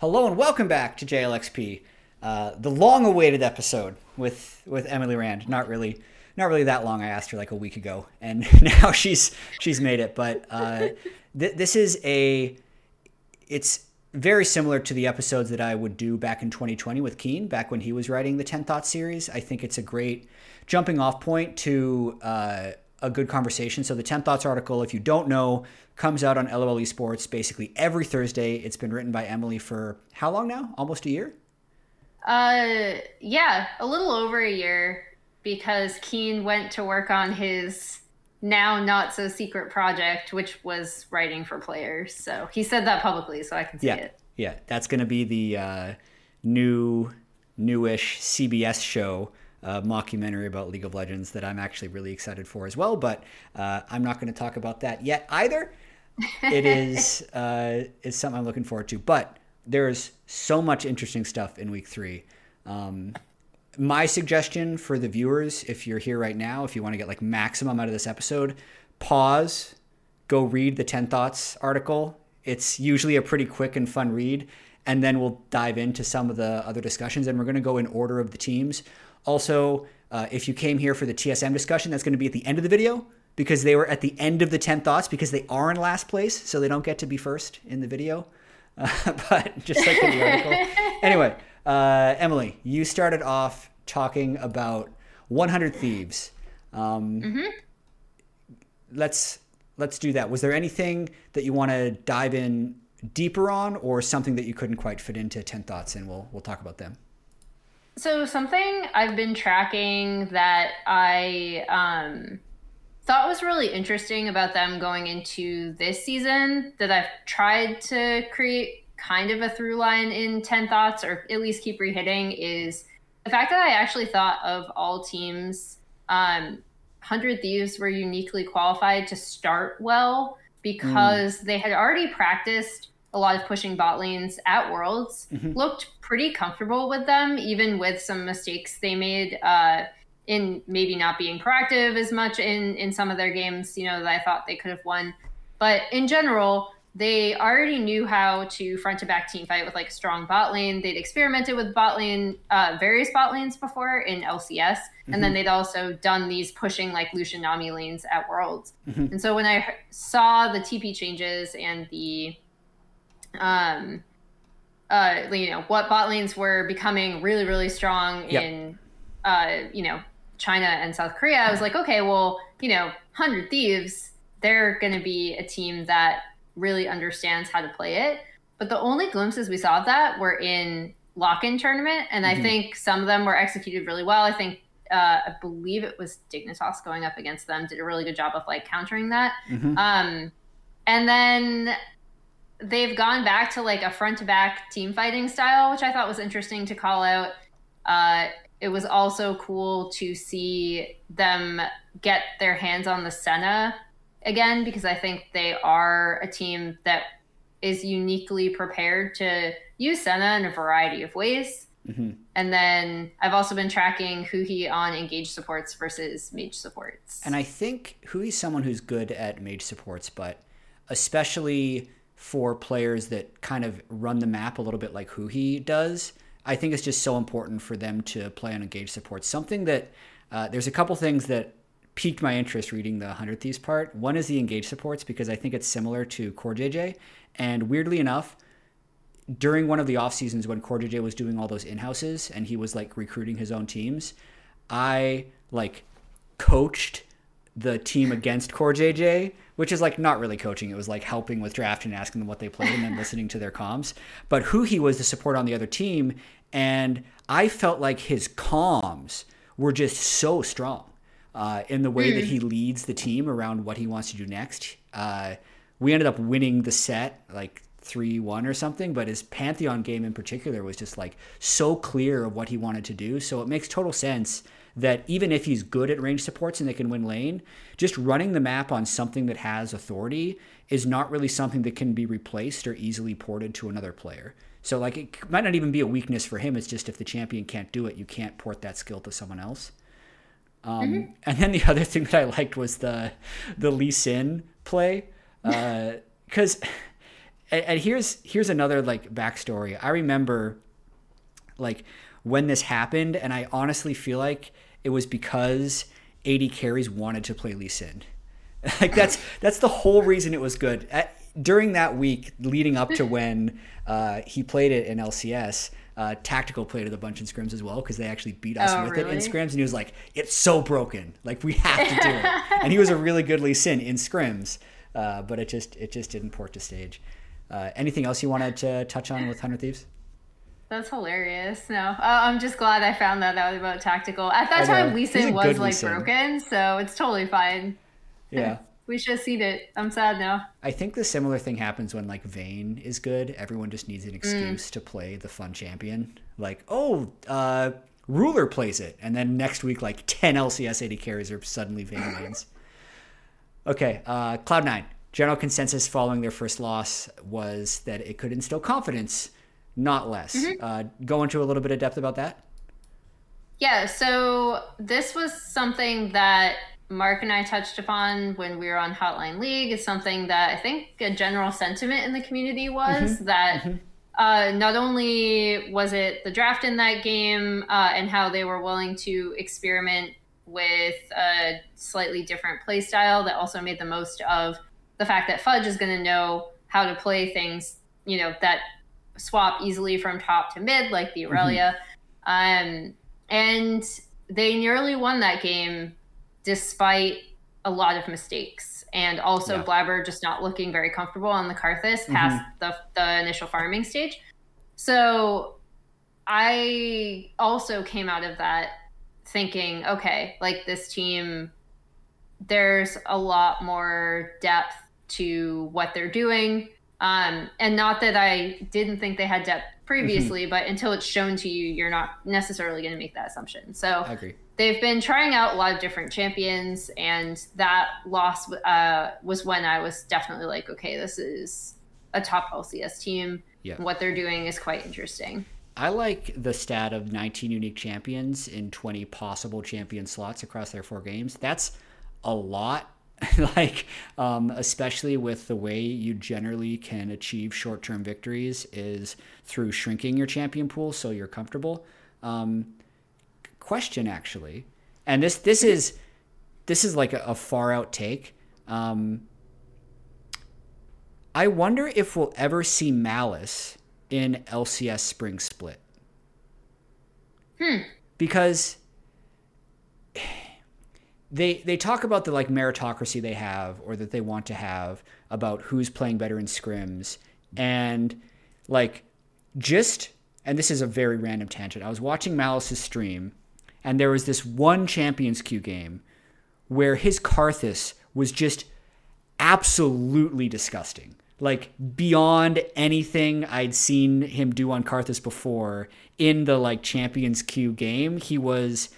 Hello and welcome back to JLXP, uh, the long-awaited episode with with Emily Rand. Not really, not really that long. I asked her like a week ago, and now she's she's made it. But uh, th- this is a, it's very similar to the episodes that I would do back in 2020 with Kien, back when he was writing the 10 Thoughts series. I think it's a great jumping off point to uh, a good conversation. So the 10 Thoughts article, if you don't know, comes out on LOL Esports basically every Thursday. It's been written by Emily for how long now? Almost a year? Uh, yeah, a little over a year because Kien went to work on his now not so secret project, which was writing for players. So he said that publicly, so I can see yeah. it. Yeah, that's going to be the uh, new, newish CBS show uh, mockumentary about League of Legends that I'm actually really excited for as well. But uh, I'm not going to talk about that yet either. It is uh, is something I'm looking forward to. But there's so much interesting stuff in week three. Um, my suggestion for the viewers, if you're here right now, if you want to get like maximum out of this episode, pause, go read the 10 Thoughts article. It's usually a pretty quick and fun read. And then we'll dive into some of the other discussions. And we're going to go in order of the teams. Also, uh, if you came here for the TSM discussion, that's going to be at the end of the video because they were at the end of the 10 thoughts because they are in last place. So they don't get to be first in the video. Uh, but just like in the article. anyway, uh, Emily, you started off talking about 100 Thieves. Um, mm-hmm. Let's let's do that. Was there anything that you want to dive in deeper on, or something that you couldn't quite fit into 10 thoughts, and we'll we'll talk about them. So something I've been tracking that I um, thought was really interesting about them going into this season that I've tried to create kind of a through line in 10 thoughts or at least keep rehitting is the fact that I actually thought of all teams um, 100 Thieves were uniquely qualified to start well because mm. they had already practiced a lot of pushing bot lanes at Worlds, mm-hmm. looked pretty comfortable with them, even with some mistakes they made uh, in maybe not being proactive as much in, in some of their games, you know, that I thought they could have won. But in general, they already knew how to front to back team fight with like a strong bot lane. They'd experimented with bot lane, uh, various bot lanes before in LCS, mm-hmm. and then mm-hmm. they'd also done these pushing like Lucian Nami lanes at Worlds. Mm-hmm. And so when I saw the TP changes and the um, uh, you know, what bot lanes were becoming really, really strong yep. in, uh, you know, China and South Korea, I was like, okay, well, you know, 100 Thieves, they're going to be a team that really understands how to play it. But the only glimpses we saw of that were in lock-in tournament, and mm-hmm. I think some of them were executed really well. I think uh, I believe it was Dignitas going up against them did a really good job of like countering that. Mm-hmm. Um, and then they've gone back to like a front to back team fighting style, which I thought was interesting to call out. Uh, it was also cool to see them get their hands on the Senna again because I think they are a team that is uniquely prepared to use Senna in a variety of ways. Mm-hmm. And then I've also been tracking Huhi on engage supports versus mage supports. And I think Huhi's someone who's good at mage supports, but especially for players that kind of run the map a little bit like Huhi does. I think it's just so important for them to play on engage support. Something that uh, there's a couple things that piqued my interest reading the 100 Thieves part. One is the engage supports because I think it's similar to Core JJ. And weirdly enough, during one of the off seasons when Core JJ was doing all those in houses and he was like recruiting his own teams, I like coached the team against Core JJ, which is like not really coaching. It was like helping with draft and asking them what they played and then listening to their comms. But Huhi was the support on the other team, and I felt like his comms were just so strong uh, in the way mm. that he leads the team around what he wants to do next. Uh, we ended up winning the set like 3-1 or something but his pantheon game in particular was just like so clear of what he wanted to do so it makes total sense that even if he's good at range supports and they can win lane, just running the map on something that has authority is not really something that can be replaced or easily ported to another player. So like it might not even be a weakness for him. It's just if the champion can't do it, you can't port that skill to someone else. Um, mm-hmm. And then the other thing that I liked was the the Lee Sin play because. Uh, and, and here's here's another like backstory. I remember like when this happened, and I honestly feel like it was because AD carries wanted to play Lee Sin. like that's that's the whole reason it was good. At, during that week leading up to when uh, he played it in LCS, uh, Tactical played it a bunch in scrims as well because they actually beat us Oh, with it in scrims, and he was like, "It's so broken, like we have to do it." and he was a really good Lee Sin in scrims, uh, but it just it just didn't port to stage. Uh, anything else you wanted to touch on with Hundred Thieves? That's hilarious. No, uh, I'm just glad I found that out about tactical. At that time, Lee He's a Sin was like Sin. broken, so it's totally fine. Yeah. We should have seen it. I'm sad now. I think the similar thing happens when like Vayne is good. Everyone just needs an excuse to play the fun champion. Like, oh, uh, Ruler plays it, and then next week like ten LCS AD carries are suddenly Vayne lanes. Okay, uh, Cloud Nine. General consensus following their first loss was that it could instill confidence, not less. Uh, go into a little bit of depth about that. Yeah, so this was something that Mark and I touched upon when we were on Hotline League. It's something that I think a general sentiment in the community was that uh, not only was it the draft in that game uh, and how they were willing to experiment with a slightly different play style that also made the most of the fact that Fudge is going to know how to play things, you know, that swap easily from top to mid, like the Irelia. Um, and they nearly won that game despite a lot of mistakes. And also Yeah. Blabber just not looking very comfortable on the Karthus past the, the initial farming stage. So I also came out of that thinking, okay, like this team, there's a lot more depth to what they're doing. Um, and not that I didn't think they had depth previously, but until it's shown to you, you're not necessarily going to make that assumption. So I agree. they've been trying out a lot of different champions, and that loss uh, was when I was definitely like, okay, this is a top LCS team. Yeah. What they're doing is quite interesting. I like the stat of 19 unique champions in 20 possible champion slots across their four games. That's a lot. like, um, especially with the way you generally can achieve short term victories is through shrinking your champion pool so you're comfortable. Um, question actually, and this this is this is like a, a far out take. Um, I wonder if we'll ever see Malice in LCS Spring Split. Hmm. Because they they talk about the like meritocracy they have or that they want to have about who's playing better in scrims and like just and this is a very random tangent. I was watching Malice's stream and there was this one Champions Queue game where his Karthus was just absolutely disgusting. Like beyond anything I'd seen him do on Karthus before in the like Champions Queue game, he was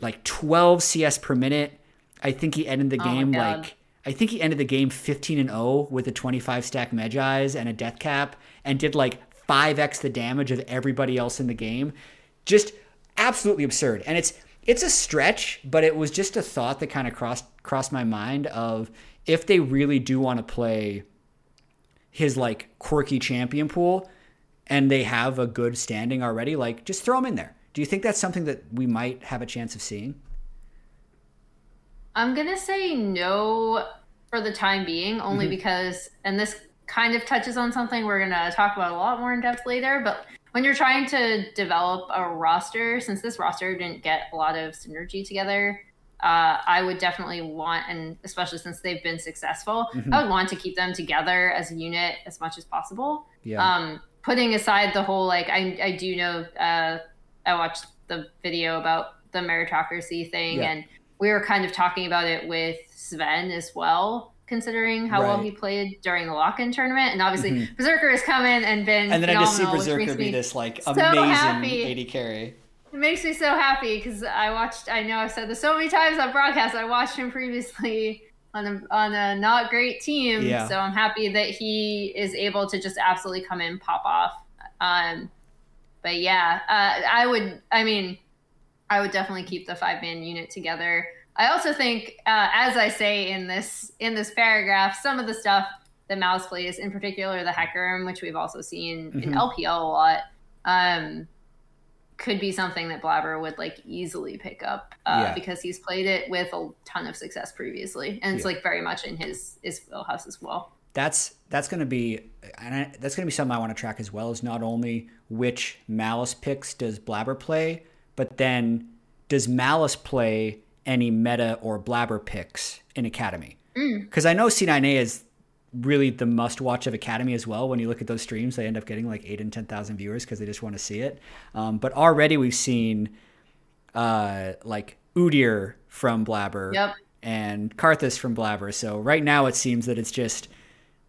like 12 CS per minute. I think he ended the Oh game God. like I think he ended the game 15 and 0 with a 25 stack Mejai's and a death cap and did like 5x the damage of everybody else in the game. Just absolutely absurd. And it's it's a stretch, but it was just a thought that kind of crossed crossed my mind of if they really do want to play his like quirky champion pool and they have a good standing already, like just throw him in there. Do you think that's something that we might have a chance of seeing? I'm gonna say no for the time being, only Mm-hmm. because, and this kind of touches on something we're gonna talk about a lot more in depth later. But when you're trying to develop a roster, since this roster didn't get a lot of synergy together, uh, I would definitely want, and especially since they've been successful, Mm-hmm. I would want to keep them together as a unit as much as possible. Yeah. Um, putting aside the whole like, I I do know uh, I watched the video about the meritocracy thing, Yeah. and we were kind of talking about it with Sven as well, considering how well he played during the lock-in tournament, and obviously Mhm. Berserker has come in and been and then I just see Berserker be this like so amazing happy. AD carry. it makes me so happy because I watched. I know I've said this so many times on broadcast. I watched him previously on a on a not great team, Yeah. so I'm happy that he is able to just absolutely come in, pop off. Um, but yeah, uh, I would. I mean, I would definitely keep the five man unit together. I also think, uh, as I say in this in this paragraph, some of the stuff that Malice plays, in particular the Hecarim, which we've also seen mm-hmm. in LPL a lot, um, could be something that Blabber would like easily pick up uh, yeah. because he's played it with a ton of success previously, and it's yeah. like very much in his his wheelhouse as well. That's that's going to be and I, that's going to be something I want to track as well. Is not only which Malice picks does Blabber play, but then does Malice play any meta or Blabber picks in Academy? Because mm. I know C9A is really the must watch of Academy as well. When you look at those streams, they end up getting like eight and 10,000 viewers because they just want to see it. Um, but already we've seen uh, like Udyr from Blabber yep. and Karthus from Blabber. So right now it seems that it's just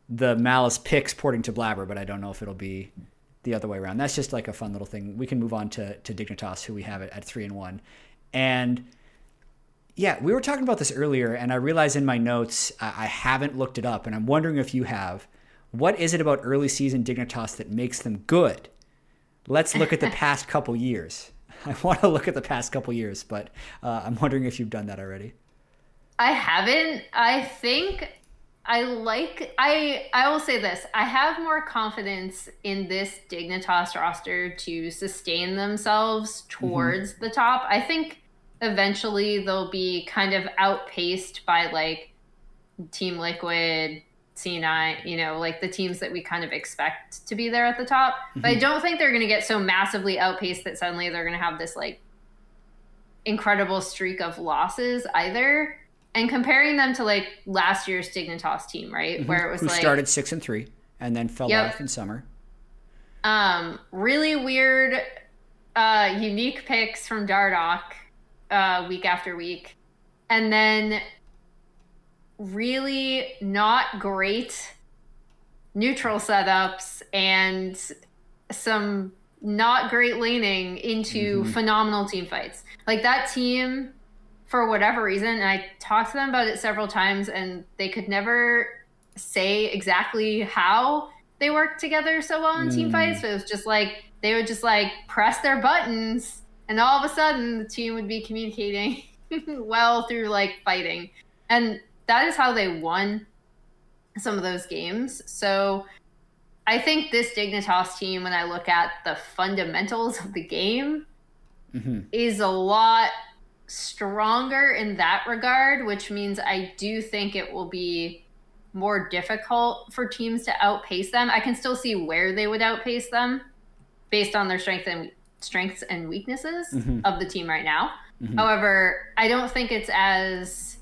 the Malice picks porting to Blabber, but I don't know if it'll be the other way around. That's just like a fun little thing. We can move on to, to Dignitas, who we have at, at three and one. And yeah, we were talking about this earlier, and I realize in my notes I, I haven't looked it up, and I'm wondering if you have. What is it about early season Dignitas that makes them good? Let's look at the past couple years. I want to look at the past couple years, but uh, I'm wondering if you've done that already. I haven't. I think I like I I will say this. I have more confidence in this Dignitas roster to sustain themselves towards mm-hmm. the top. I think eventually they'll be kind of outpaced by like Team Liquid, C9, you know, like the teams that we kind of expect to be there at the top. Mm-hmm. But I mm-hmm. don't think they're going to get so massively outpaced that suddenly they're going to have this like incredible streak of losses either. And comparing them to like last year's Dignitas team, right? Mm-hmm. Where it was Who like started 6 and 3 and then fell yep. off in summer. Um really weird uh unique picks from Dardoch uh, week after week. And then really not great neutral setups and some not great laning into mm-hmm. phenomenal team fights. Like that team, for whatever reason, and I talked to them about it several times, and they could never say exactly how they worked together so well in mm. team fights. But it was just like they would just like press their buttons and all of a sudden the team would be communicating well through like fighting and that is how they won some of those games so i think this dignitas team when i look at the fundamentals of the game mm-hmm. is a lot stronger in that regard which means i do think it will be more difficult for teams to outpace them i can still see where they would outpace them based on their strength and strengths and weaknesses mm-hmm. of the team right now. Mm-hmm. However, I don't think it's as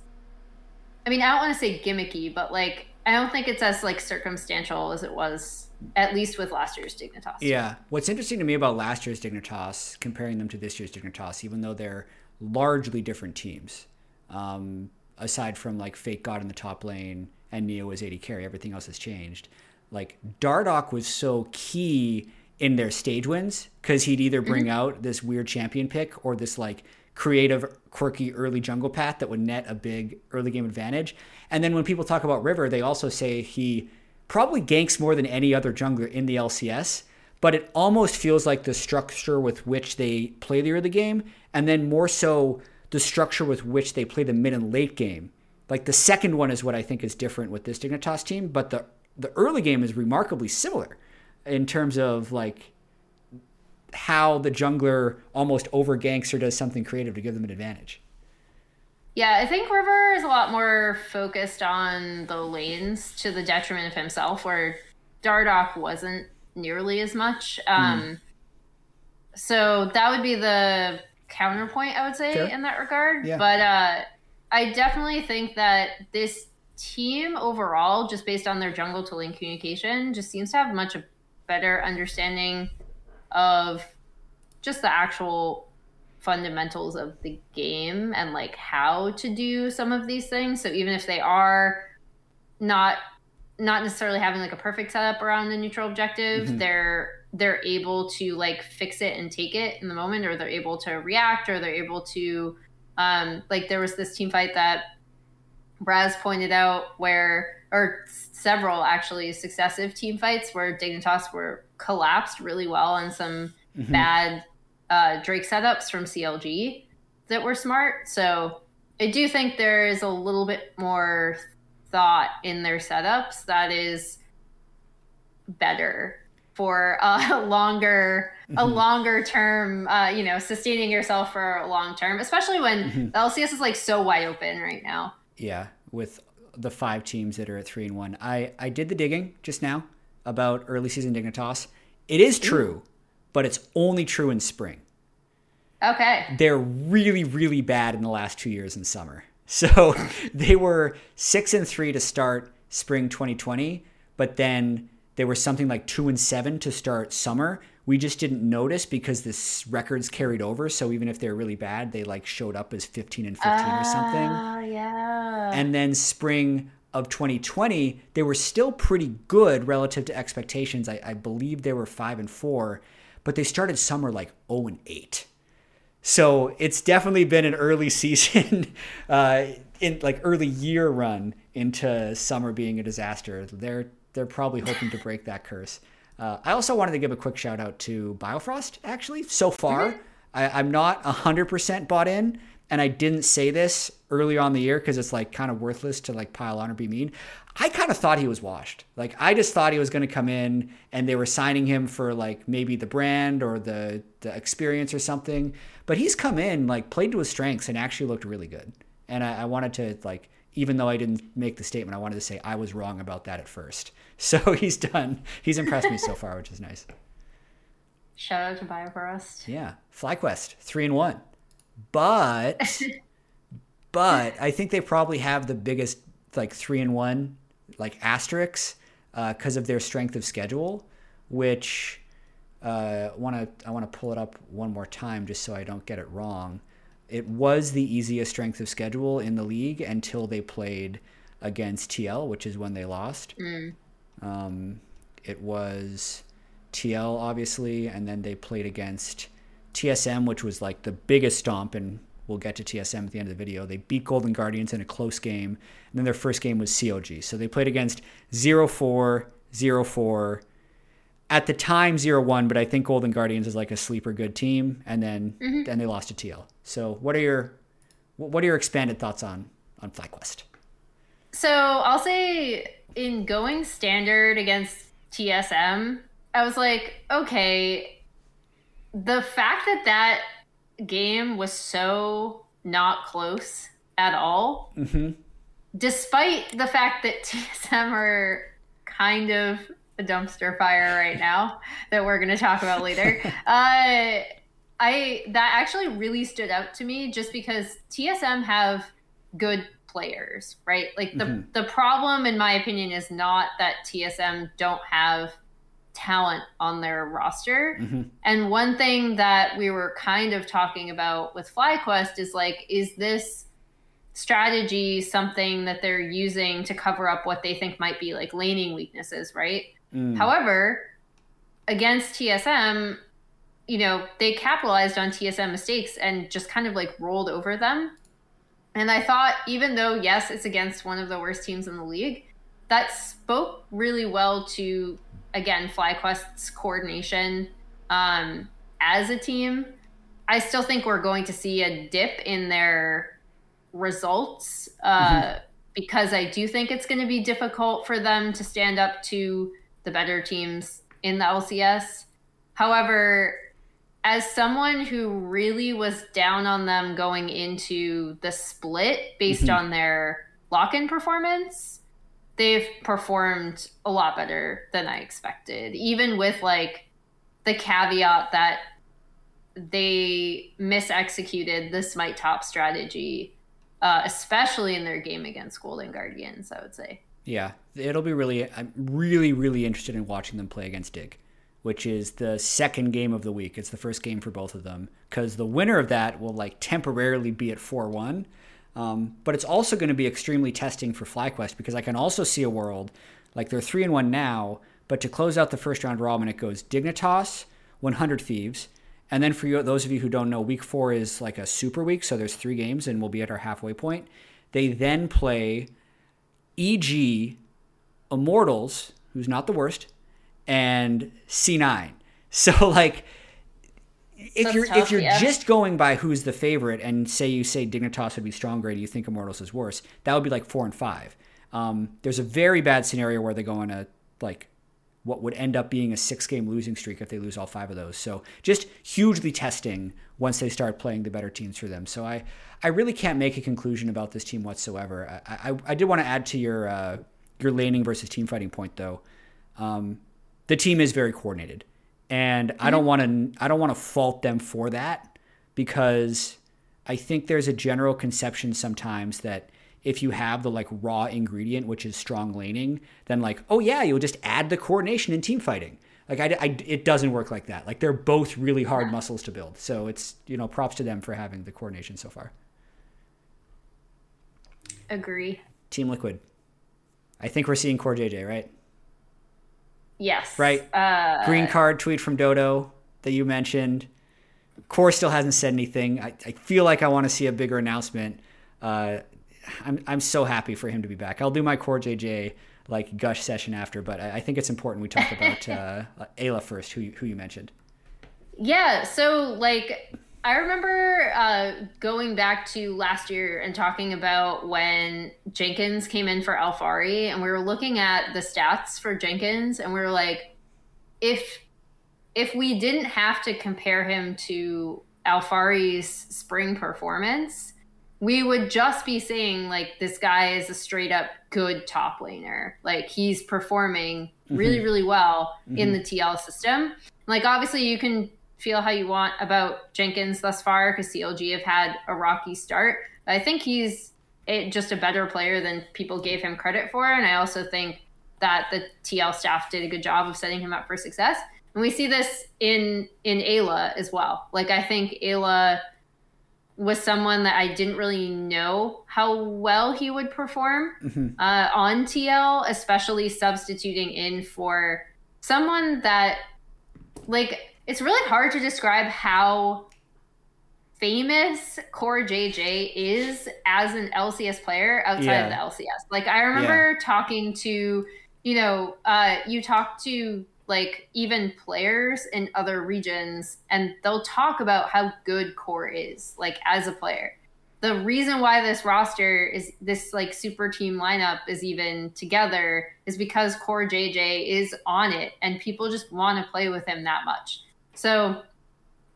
I mean, I don't want to say gimmicky, but like I don't think it's as like circumstantial as it was at least with last year's Dignitas. Yeah. What's interesting to me about last year's Dignitas, comparing them to this year's Dignitas, even though they're largely different teams, um, aside from like Fake God in the top lane and Neo was AD carry, everything else has changed. Like Dardoch was so key in their stage wins because he'd either bring mm-hmm. out this weird champion pick or this like creative, quirky early jungle path that would net a big early game advantage. And then when people talk about River, they also say he probably ganks more than any other jungler in the LCS, but it almost feels like the structure with which they play the early game, and then more so the structure with which they play the mid and late game. Like the second one is what I think is different with this Dignitas team, but the the early game is remarkably similar in terms of like how the jungler almost over ganks or does something creative to give them an advantage. Yeah, I think River is a lot more focused on the lanes to the detriment of himself, where Dardoch wasn't nearly as much. Um, mm. So that would be the counterpoint, I would say, Fair. in that regard. Yeah. But uh, I definitely think that this team overall, just based on their jungle to lane communication, just seems to have much a better understanding of just the actual fundamentals of the game and like how to do some of these things. So even if they are not not necessarily having like a perfect setup around the neutral objective, mm-hmm. they're they're able to like fix it and take it in the moment or they're able to react or they're able to um like there was this team fight that Braz pointed out where or several actually successive team fights where Dignitas were collapsed really well on some mm-hmm. bad uh, Drake setups from CLG that were smart. So I do think there is a little bit more thought in their setups that is better for a longer a mm-hmm. longer term uh, you know sustaining yourself for a long term especially when mm-hmm. the lcs is like so wide open right now. Yeah with the five teams that are at three and one. I i did the digging just now about early season dignitas it is true but it's only true in spring. Okay. They're really really bad in the last two years in summer so they were six and three to start spring 2020 but then they were something like two and seven to start summer. We just didn't notice because the records carried over. So even if they're really bad, they like showed up as 15 and 15 uh, or something. Oh, yeah. And then spring of 2020, they were still pretty good relative to expectations. I, I believe they were five and four, but they started summer like 0 and 8. So it's definitely been an early season, uh, in like early year run into summer being a disaster. They're they're probably hoping to break that curse. Uh, I also wanted to give a quick shout out to Biofrost, actually. So far, mm-hmm. I, am not 100% bought in. And I didn't say this earlier on the year because it's like kind of worthless to like pile on or be mean. I kind of thought he was washed. Like I just thought he was going to come in and they were signing him for like maybe the brand or the the experience or something. But he's come in like played to his strengths and actually looked really good. And I, I wanted to like even though I didn't make the statement, I wanted to say I was wrong about that at first. So he's done. He's impressed me so far, which is nice. Shout out to Biofrost. Yeah, FlyQuest three and one, but but I think they probably have the biggest like three and one like asterisks because uh, of their strength of schedule, which uh, want to I want to pull it up one more time just so I don't get it wrong it was the easiest strength of schedule in the league until they played against TL, which is when they lost. Mm. Um, it was TL, obviously, and then they played against TSM, which was like the biggest stomp, and we'll get to TSM at the end of the video. They beat Golden Guardians in a close game, and then their first game was COG. So they played against 0 4, 0 4, at the time 0-1 but i think golden guardians is like a sleeper good team and then mm-hmm. then they lost to tl so what are your what are your expanded thoughts on on FlyQuest? So I'll say in going standard against TSM, I was like, okay, the fact that that game was so not close at all, mm-hmm. despite the fact that TSM are kind of a dumpster fire right now that we're going to talk about later. uh, I that actually really stood out to me just because TSM have good players, right? Like the mm-hmm. the problem in my opinion is not that TSM don't have talent on their roster. Mm-hmm. And one thing that we were kind of talking about with FlyQuest is like is this strategy something that they're using to cover up what they think might be like laning weaknesses, right? Mm. However, against TSM, you know, they capitalized on TSM mistakes and just kind of like rolled over them. And I thought, even though, yes, it's against one of the worst teams in the league, that spoke really well to, again, FlyQuest's coordination um, as a team. I still think we're going to see a dip in their results uh, mm-hmm. because I do think it's going to be difficult for them to stand up to the better teams in the LCS. However, as someone who really was down on them going into the split based mm-hmm. on their lock in performance, they've performed a lot better than I expected, even with like the caveat that they misexecuted the smite top strategy, uh, especially in their game against Golden Guardians, I would say. Yeah, it'll be really. I'm really, really interested in watching them play against Dig, which is the second game of the week. It's the first game for both of them because the winner of that will like temporarily be at four one. Um, but it's also going to be extremely testing for FlyQuest because I can also see a world like they're three and one now, but to close out the first round robin, it goes Dignitas, 100 Thieves, and then for you, those of you who don't know, week four is like a super week, so there's three games, and we'll be at our halfway point. They then play EG, Immortals, who's not the worst, and C9. So like if That's you're tough, if you're yeah. just going by who's the favorite and say you say Dignitas would be stronger and you think Immortals is worse, that would be like four and five. Um, there's a very bad scenario where they go on a like what would end up being a six game losing streak if they lose all five of those. So just hugely testing once they start playing the better teams for them. So I, I really can't make a conclusion about this team whatsoever. I, I, I did want to add to your uh, your laning versus team fighting point though. Um, the team is very coordinated, and mm-hmm. I don't want to I don't want to fault them for that because I think there's a general conception sometimes that if you have the like raw ingredient, which is strong laning, then like, oh yeah, you'll just add the coordination in team fighting. Like I, I, it doesn't work like that. Like they're both really hard muscles to build. So it's you know props to them for having the coordination so far. Agree. Team Liquid. I think we're seeing Core JJ, right? Yes. Right. Uh, Green card tweet from Dodo that you mentioned. Core still hasn't said anything. I, I feel like I want to see a bigger announcement. Uh, I'm I'm so happy for him to be back. I'll do my core JJ like gush session after, but I, I think it's important we talk about uh, Eyla first, who you, who you mentioned. Yeah, so like I remember uh, going back to last year and talking about when Jenkins came in for Alphari, and we were looking at the stats for Jenkins, and we were like, if if we didn't have to compare him to Alphari's spring performance, we would just be saying like this guy is a straight up good top laner. Like he's performing really, mm-hmm. really well mm-hmm. in the TL system. Like obviously you can feel how you want about Jenkins thus far because CLG have had a rocky start. I think he's it, just a better player than people gave him credit for, and I also think that the TL staff did a good job of setting him up for success. And we see this in in Eyla as well. Like I think Eyla was someone that I didn't really know how well he would perform mm-hmm. uh, on TL, especially substituting in for someone that, like, it's really hard to describe how famous Core JJ is as an LCS player outside yeah. of the LCS. Like, I remember yeah. talking to, you know, uh, you talk to like even players in other regions and they'll talk about how good core is like as a player the reason why this roster is this like super team lineup is even together is because core jj is on it and people just want to play with him that much so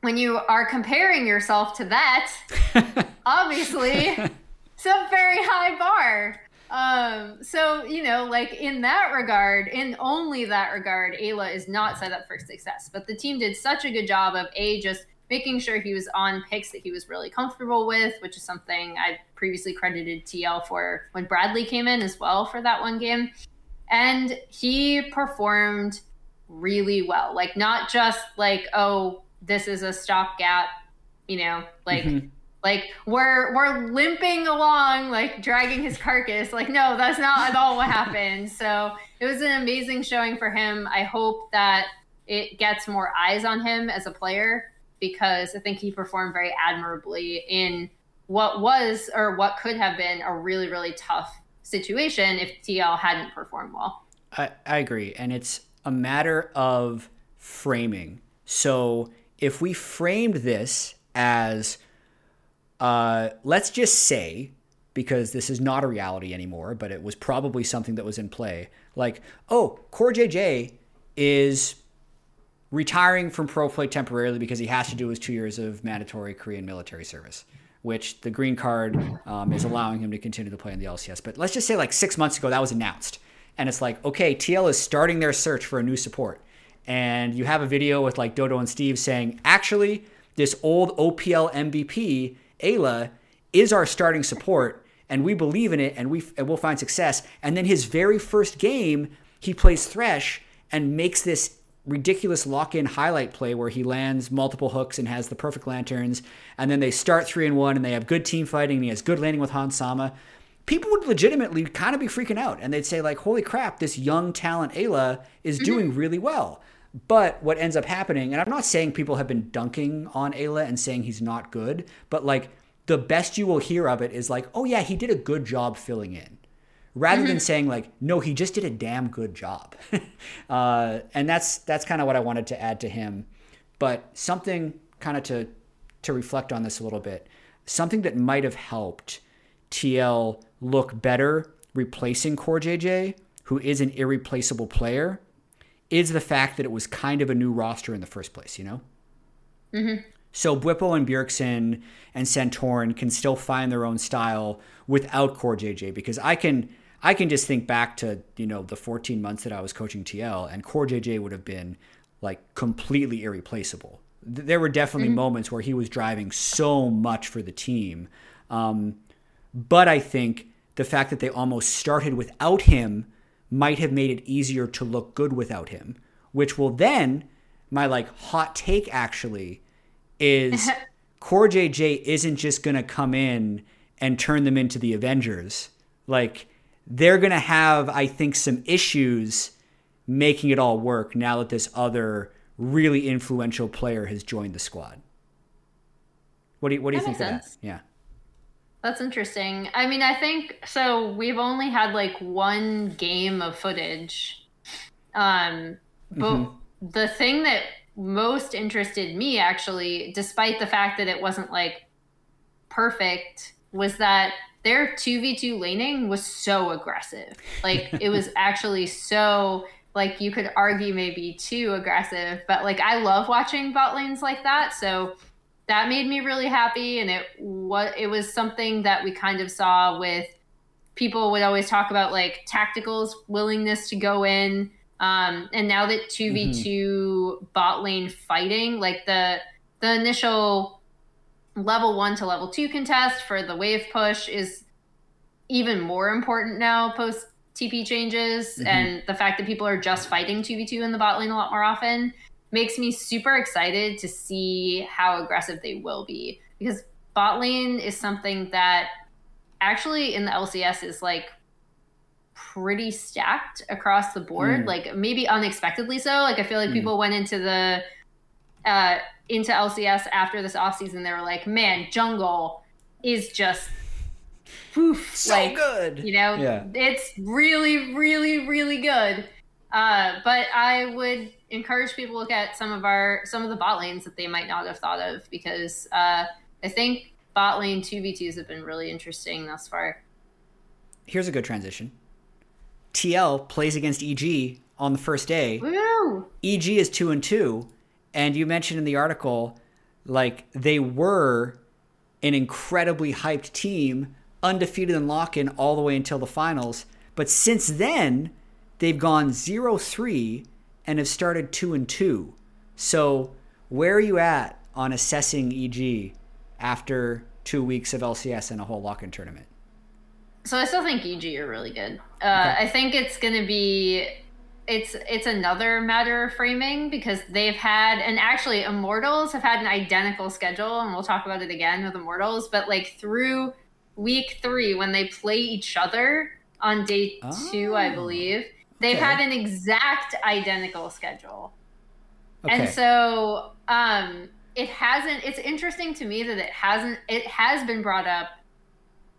when you are comparing yourself to that obviously it's a very high bar um, so you know, like in that regard, in only that regard, Eyla is not set up for success. But the team did such a good job of a just making sure he was on picks that he was really comfortable with, which is something I previously credited TL for when Bradley came in as well for that one game. And he performed really well. Like not just like, oh, this is a stopgap, you know, like mm-hmm. like we're we're limping along like dragging his carcass. Like no that's not at all what happened. So it was an amazing showing for him. I hope that it gets more eyes on him as a player because i think he performed very admirably in what was or what could have been a really really tough situation if tl hadn't performed well. I, I agree. And it's a matter of framing so if we framed this as uh, let's just say, because this is not a reality anymore, but it was probably something that was in play. Like, oh, Core JJ is retiring from pro play temporarily because he has to do his two years of mandatory Korean military service, which the green card um, is allowing him to continue to play in the LCS. But let's just say, like six months ago, that was announced. And it's like, okay, TL is starting their search for a new support. And you have a video with like Dodo and Steve saying, actually, this old OPL MVP Eyla is our starting support and we believe in it and we and we'll find success. And then his very first game, he plays Thresh and makes this ridiculous lock-in highlight play where he lands multiple hooks and has the perfect lanterns. And then they start three and one and they have good team fighting and he has good landing with Hans Sama. People would legitimately kind of be freaking out and they'd say like, "Holy crap, this young talent Eyla is mm-hmm. doing really well." But what ends up happening, and I'm not saying people have been dunking on Eyla and saying he's not good, but like the best you will hear of it is like, oh yeah, he did a good job filling in. Rather mm-hmm. than saying like, no, he just did a damn good job. uh, and that's that's kind of what I wanted to add to him. But something kind of to to reflect on this a little bit, something that might have helped TL look better replacing Core JJ, who is an irreplaceable player, is the fact that it was kind of a new roster in the first place, you know? Mm-hmm. So Bwipo and Bjergsen and Santorin can still find their own style without Core JJ because I can I can just think back to, you know, the 14 months that I was coaching TL and Core JJ would have been like completely irreplaceable. There were definitely mm-hmm. moments where he was driving so much for the team. Um, but I think the fact that they almost started without him might have made it easier to look good without him, which will then, my like hot take actually, is Core JJ isn't just going to come in and turn them into the Avengers. Like, they're going to have, I think, some issues making it all work now that this other really influential player has joined the squad. What do you, what do you think of that? Yeah. That's interesting. I mean, I think so. We've only had like one game of footage. Um, but mm-hmm. the thing that most interested me actually, despite the fact that it wasn't like perfect, was that their 2v2 laning was so aggressive. Like it was actually so like you could argue maybe too aggressive, but like I love watching bot lanes like that. So that made me really happy and it what it was something that we kind of saw with people would always talk about like tacticals willingness to go in um, and now that 2v2 mm-hmm. bot lane fighting like the the initial level 1 to level 2 contest for the wave push is even more important now post TP changes mm-hmm. and the fact that people are just fighting 2v2 in the bot lane a lot more often makes me super excited to see how aggressive they will be because bot lane is something that actually in the LCS is like pretty stacked across the board, mm. like maybe unexpectedly so. Like I feel like mm. people went into the uh into LCS after this offseason, they were like, man, jungle is just poof, so like, good. You know, yeah. it's really, really, really good. Uh, but I would encourage people to look at some of our some of the bot lanes that they might not have thought of because uh, I think bot lane two v twos have been really interesting thus far. Here's a good transition. TL plays against EG on the first day. Woo! EG is two and two, and you mentioned in the article like they were an incredibly hyped team, undefeated in lock in all the way until the finals. But since then, they've gone 0-3 and have started 2 and 2. So, where are you at on assessing EG after 2 weeks of LCS and a whole lock-in tournament? So, I still think EG are really good. Uh, okay. I think it's going to be it's it's another matter of framing because they've had and actually immortals have had an identical schedule and we'll talk about it again with immortals but like through week three when they play each other on day oh. two i believe They've okay. had an exact identical schedule. Okay. And so um, it hasn't it's interesting to me that it hasn't it has been brought up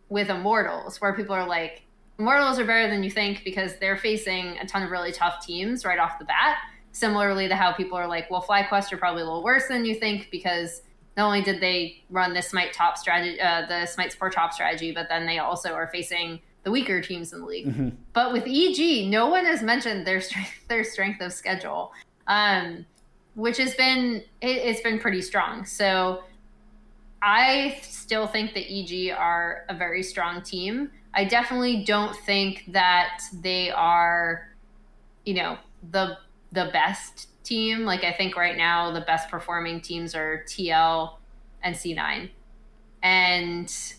with Immortals where people are like Immortals are better than you think because they're facing a ton of really tough teams right off the bat. Similarly to how people are like, well, FlyQuest are probably a little worse than you think because not only did they run the Smite top strategy, uh, the Smite Sport top strategy, but then they also are facing the weaker teams in the league. Mm-hmm. But with EG, no one has mentioned their strength, their strength of schedule, um, which has been it, has been pretty strong. So I still think that EG are a very strong team. I definitely don't think that they are, you know, the the best team. Like I think right now the best performing teams are TL and C9. And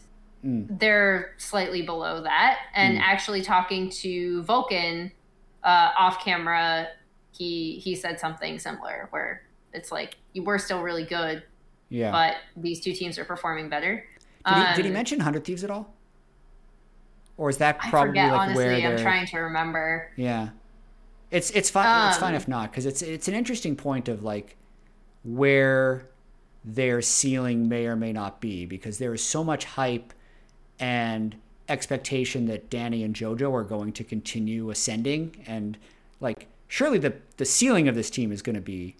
Mm. They're slightly below that. And mm. actually talking to Vulcan uh, off camera, he he said something similar where it's like we're still really good, yeah, but these two teams are performing better. Did, um, he, did he um, mention Hundred Thieves at all? Or is that probably I forget, like honestly, where I'm trying to remember. Yeah, it's it's fine. Um, it's fine if not because it's it's an interesting point of like where their ceiling may or may not be because there is so much hype and expectation that Danny and JoJo are going to continue ascending and like surely the the ceiling of this team is going to be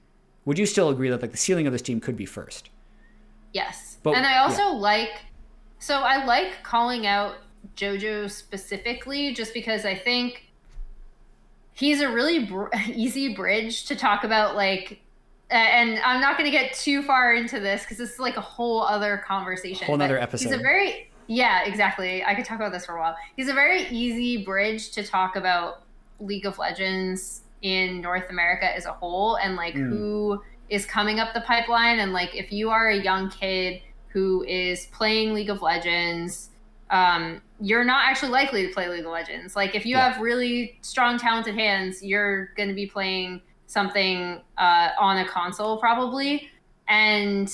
would you still agree that like the ceiling of this team could be first? Yes. But, and I also yeah. like so I like calling out JoJo specifically, just because I think he's a really br- easy bridge to talk about, like, and I'm not going to get too far into this because this is like a whole other conversation. Whole other episode. He's a very yeah, exactly. I could talk about this for a while. He's a very easy bridge to talk about League of Legends in North America as a whole and like mm. who is coming up the pipeline and like if you are a young kid who is playing League of Legends, um, you're not actually likely to play League of Legends. Like if you yeah. have really strong, talented hands, you're going to be playing something uh, on a console probably. And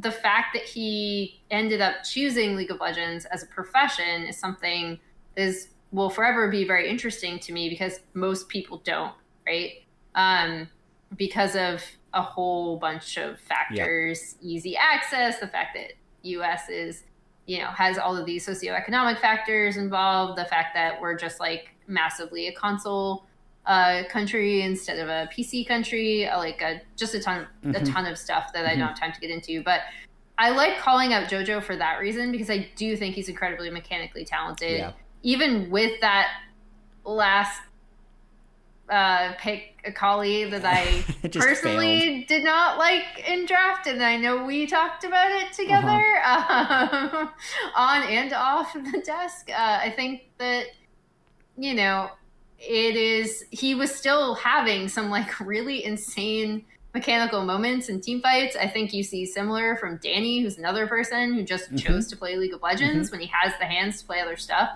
the fact that he ended up choosing League of Legends as a profession is something is will forever be very interesting to me because most people don't, right? Um, because of a whole bunch of factors, yeah. easy access, the fact that US is, you know, has all of these socioeconomic factors involved, the fact that we're just like massively a console uh, country instead of a PC country, uh, like a, just a ton, mm-hmm. a ton of stuff that mm-hmm. I don't have time to get into. But I like calling out JoJo for that reason because I do think he's incredibly mechanically talented. Yeah. Even with that last uh, pick Akali that I personally failed. did not like in draft, and I know we talked about it together uh-huh. um, on and off the desk. Uh, I think that you know it is he was still having some like really insane mechanical moments in team fights. I think you see similar from Danny, who's another person who just mm-hmm. chose to play League of Legends mm-hmm. when he has the hands to play other stuff.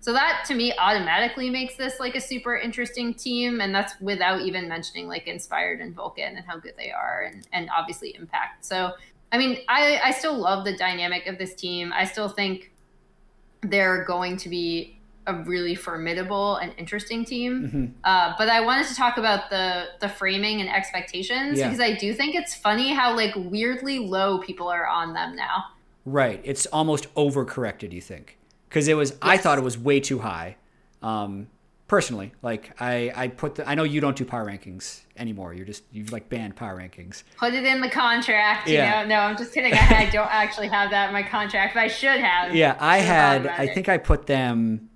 So that to me automatically makes this like a super interesting team, and that's without even mentioning like Inspired and Vulcan and how good they are, and and obviously Impact. So I mean, I I still love the dynamic of this team. I still think they're going to be a really formidable and interesting team. Mm-hmm. Uh, but I wanted to talk about the the framing and expectations yeah. because I do think it's funny how like weirdly low people are on them now. Right, it's almost overcorrected. You think? because it was yes. I thought it was way too high. Um, personally, like I I put the I know you don't do power rankings anymore. You're just you've like banned power rankings. Put it in the contract. Yeah. You know? No, I'm just kidding. I, I don't actually have that in my contract, but I should have. Yeah, I had. I think I put them.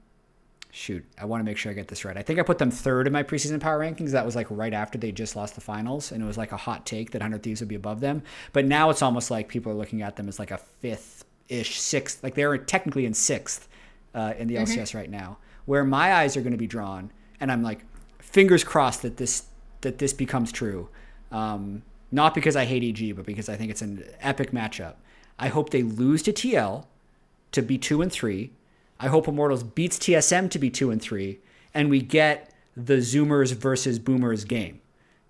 Shoot, I want to make sure I get this right. I think I put them third in my preseason power rankings. That was like right after they just lost the finals, and it was like a hot take that 100 Thieves would be above them. But now it's almost like people are looking at them as like a fifth ish, sixth. Like they're technically in sixth uh, in the mm-hmm. LCS right now, where my eyes are going to be drawn, and I'm like, fingers crossed that this that this becomes true. Um, not because I hate EG, but because I think it's an epic matchup. I hope they lose to TL to be two and three. I hope Immortals beats TSM to be two and three, and we get the Zoomers versus Boomers game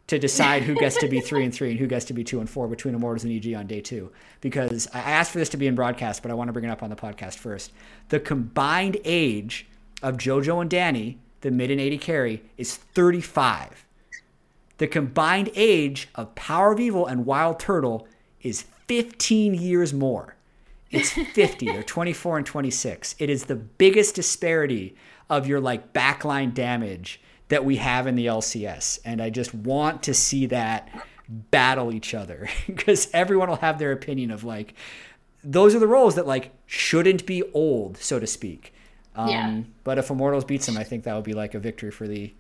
to decide who gets to be three and three and who gets to be two and four between Immortals and EG on day two. Because I asked for this to be in broadcast, but I want to bring it up on the podcast first. The combined age of JoJo and Danny, the mid and AD carry, is 35. The combined age of Power of Evil and Wild Turtle is 15 years more. It's 50 or 24 and 26. It is the biggest disparity of your like backline damage that we have in the LCS. And I just want to see that battle each other because everyone will have their opinion of like, those are the roles that like shouldn't be old, so to speak. Um, yeah. But if Immortals beats them, I think that would be like a victory for the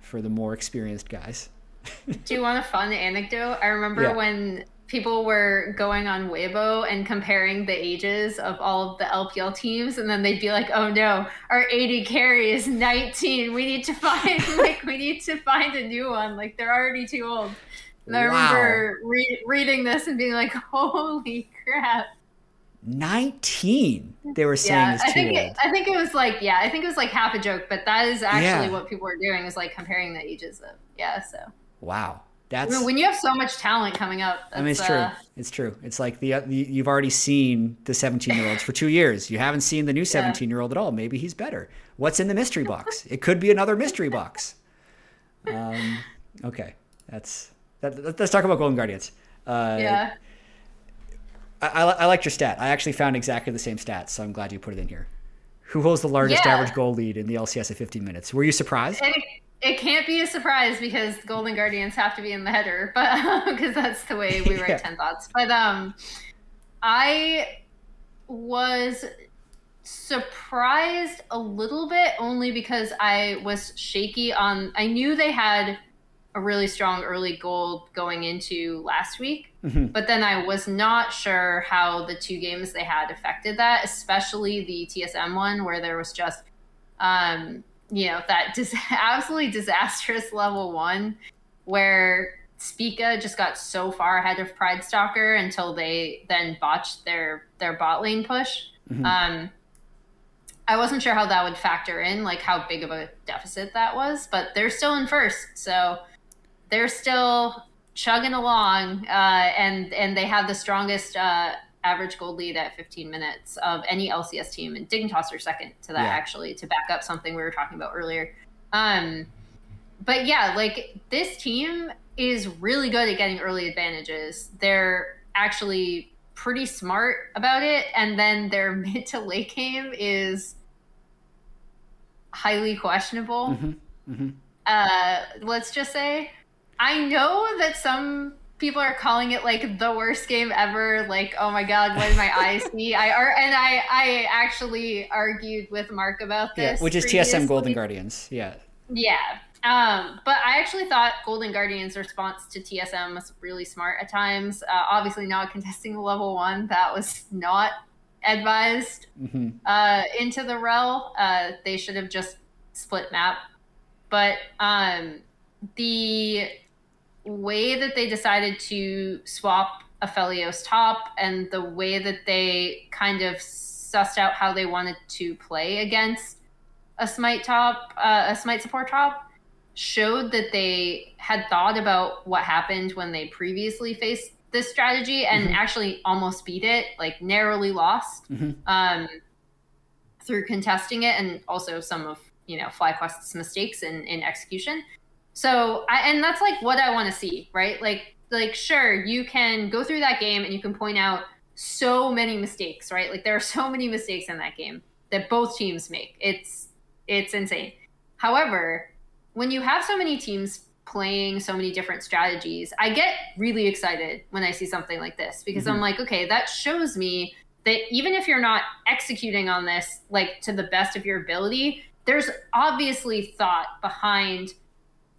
for the more experienced guys. Do you want a fun anecdote? I remember yeah. when people were going on Weibo and comparing the ages of all of the LPL teams, and then they'd be like, "Oh no, our AD carry is 19. We need to find like we need to find a new one. Like they're already too old." And I remember re- reading this and being like, "Holy crap!" 19 they were saying yeah, I think it, I think it was like yeah I think it was like half a joke but that is actually yeah. what people were doing is like comparing the ages of yeah so wow that's when you have so much talent coming up. I mean, it's true. Uh, it's true. It's like the, the you've already seen the 17 year olds for two years. You haven't seen the new 17 year old at all. Maybe he's better. What's in the mystery box? It could be another mystery box. Um, okay, that's that, let's talk about Golden Guardians. Uh, yeah. I, I, I liked your stat. I actually found exactly the same stat, so I'm glad you put it in here. Who holds the largest yeah. average goal lead in the LCS at 15 minutes? Were you surprised? It can't be a surprise because Golden Guardians have to be in the header, but because that's the way we write yeah. ten thoughts. But um, I was surprised a little bit only because I was shaky on. I knew they had a really strong early gold going into last week, mm-hmm. but then I was not sure how the two games they had affected that, especially the TSM one where there was just, um, you know, that dis- absolutely disastrous level one where Spica just got so far ahead of Pridestalker until they then botched their their bot lane push. Mm-hmm. Um, I wasn't sure how that would factor in, like how big of a deficit that was, but they're still in first, so they're still chugging along, uh, and and they have the strongest uh, average gold lead at 15 minutes of any LCS team, and Dignitas are second to that yeah. actually to back up something we were talking about earlier. Um, but yeah, like this team is really good at getting early advantages. They're actually pretty smart about it, and then their mid to late game is highly questionable. Mm-hmm. Mm-hmm. Uh, let's just say, I know that some people are calling it like the worst game ever. Like, oh my god, what did my eyes see? I are, and I I actually argued with Mark about this, yeah, which is previously. TSM Golden Guardians. Yeah. Yeah, um, but I actually thought Golden Guardian's response to TSM was really smart at times. Uh, obviously, not contesting the level one, that was not advised mm-hmm. uh, into the Rell. Uh, they should have just split map. But um, the way that they decided to swap Aphelios top and the way that they kind of sussed out how they wanted to play against a smite top, uh, a smite support top, showed that they had thought about what happened when they previously faced this strategy and mm-hmm. actually almost beat it, like narrowly lost mm-hmm. um, through contesting it and also some of you know FlyQuest's mistakes in, in execution. So I, and that's like what I want to see, right? Like like sure you can go through that game and you can point out so many mistakes, right? Like there are so many mistakes in that game that both teams make. It's it's insane. However, when you have so many teams playing so many different strategies, I get really excited when I see something like this because mm-hmm. I'm like, okay, that shows me that even if you're not executing on this like to the best of your ability, there's obviously thought behind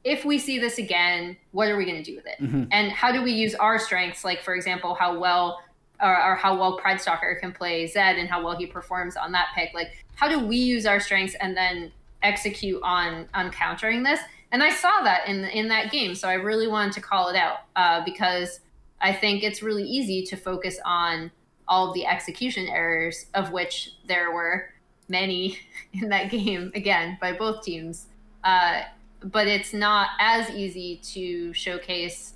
if we see this again, what are we going to do with it? Mm-hmm. And how do we use our strengths? Like, for example, how well or, or, how well Pridestalker can play Zed and how well he performs on that pick. Like, how do we use our strengths and then execute on on countering this. And I saw that in in that game, so I really wanted to call it out uh, because I think it's really easy to focus on all of the execution errors, of which there were many in that game again by both teams. Uh, but it's not as easy to showcase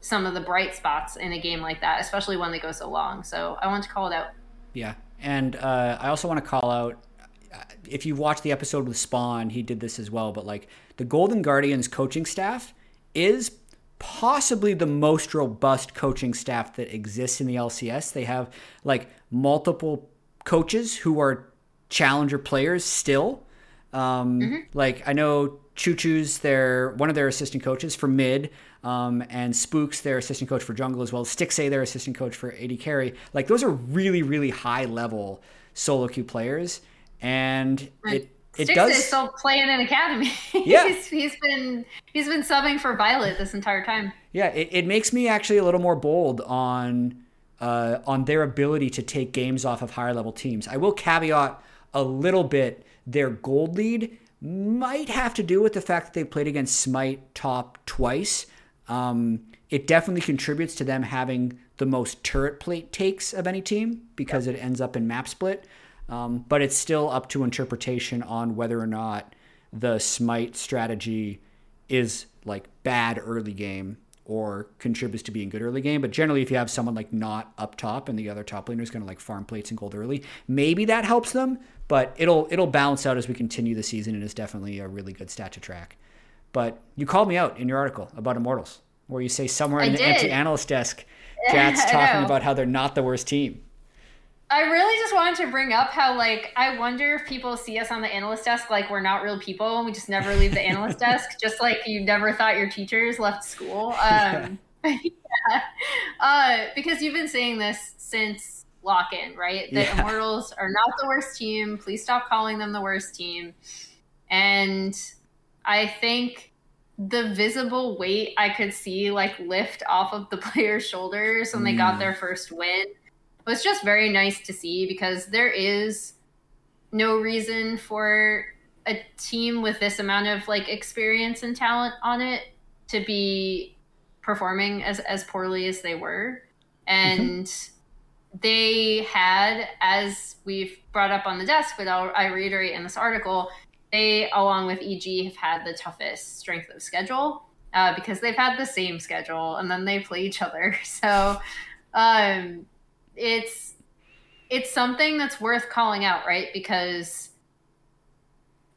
some of the bright spots in a game like that, especially one that goes so long. So I want to call it out. Yeah, and uh, I also want to call out if you watch the episode with Spawn, he did this as well. But like the Golden Guardians coaching staff is possibly the most robust coaching staff that exists in the LCS. They have like multiple coaches who are challenger players still. Um, mm-hmm. Like I know Choo Choo's their one of their assistant coaches for mid, um, and Spooks their assistant coach for jungle as well. Stixxay their assistant coach for AD carry. Like those are really really high level solo queue players and it it Stixxay does is still playing in academy. Yeah, he's, he's been he's been subbing for Violet this entire time. Yeah, it, it makes me actually a little more bold on uh, on their ability to take games off of higher level teams. I will caveat a little bit their gold lead might have to do with the fact that they played against Smite top twice. Um, it definitely contributes to them having the most turret plate takes of any team because yep. it ends up in map split. Um, but it's still up to interpretation on whether or not the smite strategy is like bad early game or contributes to being good early game. But generally, if you have someone like not up top and the other top laner is going to like farm plates and gold early, maybe that helps them. But it'll it'll balance out as we continue the season, and is definitely a really good stat to track. But you called me out in your article about Immortals, where you say somewhere in I the empty analyst desk, Jatt's talking about how they're not the worst team. I really just wanted to bring up how like I wonder if people see us on the analyst desk like we're not real people and we just never leave the analyst desk, just like you never thought your teachers left school. Um, yeah. uh, because you've been saying this since lock in, right? The Yeah. Immortals are not the worst team. Please stop calling them the worst team. And I think the visible weight I could see like lift off of the players' shoulders when they got Mm. their first win was just very nice to see because there is no reason for a team with this amount of like experience and talent on it to be performing as as poorly as they were and they had as we've brought up on the desk but I'll, i reiterate in this article they along with eg have had the toughest strength of schedule uh, because they've had the same schedule and then they play each other. So um, it's it's something that's worth calling out right? Because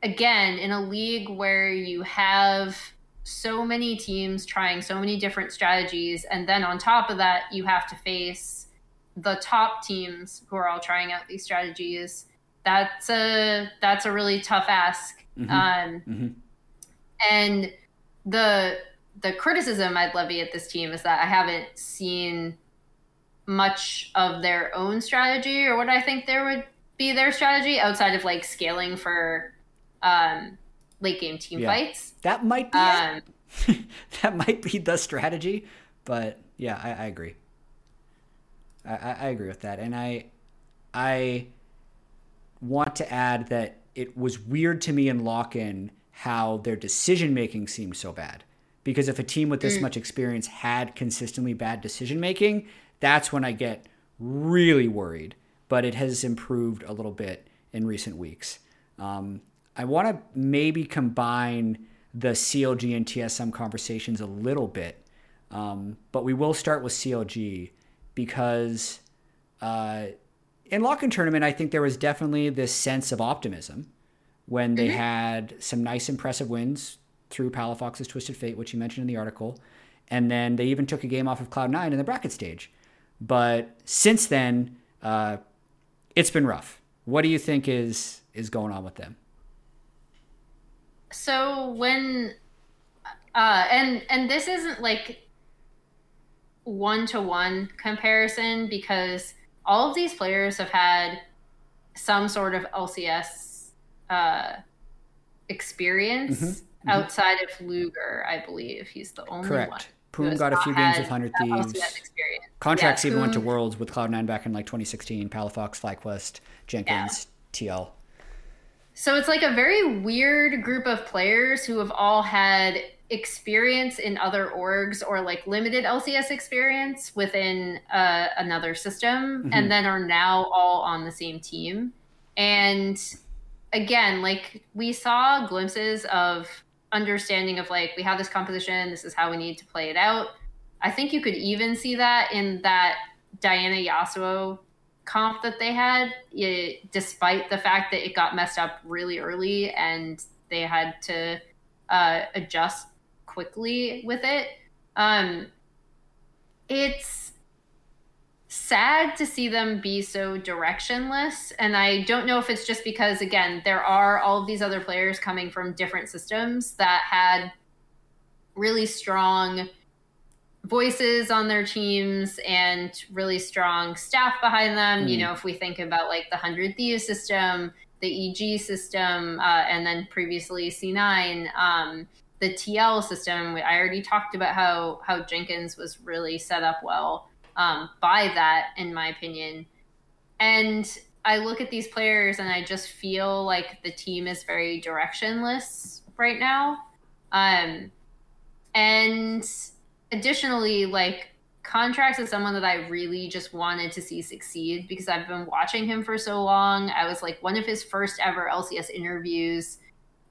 again in a league where you have so many teams trying so many different strategies and then on top of that you have to face the top teams who are all trying out these strategies that's a that's a really tough ask Mhm. um, Mhm. and the the criticism I'd levy at this team is that I haven't seen much of their own strategy or what I think there would be their strategy outside of like scaling for um, late game team Yeah. fights. That might be Um, that might be the strategy, but yeah, I, I agree. I, I agree with that, and I I want to add that it was weird to me in lock-in how their decision making seemed so bad. Because if a team with this much experience had consistently bad decision making, that's when I get really worried. But it has improved a little bit in recent weeks. Um, I want to maybe combine the CLG and TSM conversations a little bit, um, but we will start with CLG because uh, in Lock-in Tournament, I think there was definitely this sense of optimism when they had some nice, impressive wins through Palafox's Twisted Fate, which you mentioned in the article. And then they even took a game off of Cloud9 in the bracket stage. But since then, uh, it's been rough. What do you think is is going on with them? so when uh and and this isn't like one to one comparison because all of these players have had some sort of LCS uh experience Mhm, mhm. outside of Luger, I believe. He's the only one. Correct. who Poon got a few games with Hundred Thieves. Experience. Contractz Yeah, even went to Worlds with Cloud9 back in like 2016. Palafox, FlyQuest, Jenkins, TL. So it's like a very weird group of players who have all had experience in other orgs or like limited LCS experience within uh, another system Mhm. and then are now all on the same team. And again, like we saw glimpses of understanding of like we have this composition, this is how we need to play it out. I think you could even see that in that Diana Yasuo comp that they had, it, despite the fact that it got messed up really early and they had to uh, adjust quickly with it. Um, it's sad to see them be so directionless. And I don't know if it's just because, again, there are all of these other players coming from different systems that had really strong voices on their teams and really strong staff behind them. You Mm. know, if we think about like the Hundred Thieves system, the EG system, uh, and then previously C9, um, the TL system. I already talked about how how Jenkins was really set up well um, by that, in my opinion. And I look at these players and I just feel like the team is very directionless right now. Um, and additionally, like Contractz is someone that I really just wanted to see succeed because I've been watching him for so long. I was like one of his first ever LCS interviews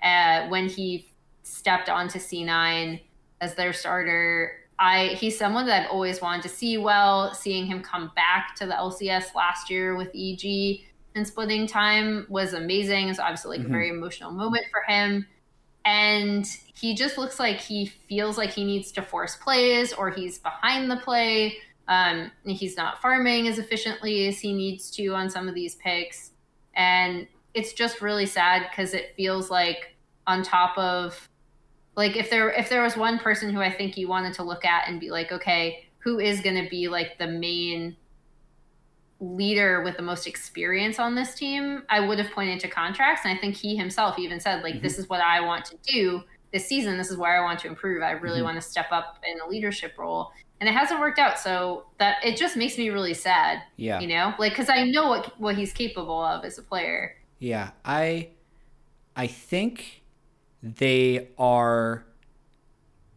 uh, when he stepped onto C9 as their starter. I he's someone that I've always wanted to see well. Seeing him come back to the LCS last year with EG and splitting time was amazing. It's obviously like Mhm. a very emotional moment for him and he just looks like he feels like he needs to force plays or he's behind the play. Um, he's not farming as efficiently as he needs to on some of these picks, and it's just really sad because it feels like on top of like if there if there was one person who I think you wanted to look at and be like, okay, who is going to be like the main leader with the most experience on this team, I would have pointed to Contractz. And I think he himself even said, like, mm-hmm. this is what I want to do this season. This is where I want to improve. I really mm-hmm. want to step up in a leadership role. And it hasn't worked out. So that it just makes me really sad. Yeah. You know, like, cause I know what, what he's capable of as a player. Yeah. I, I think they are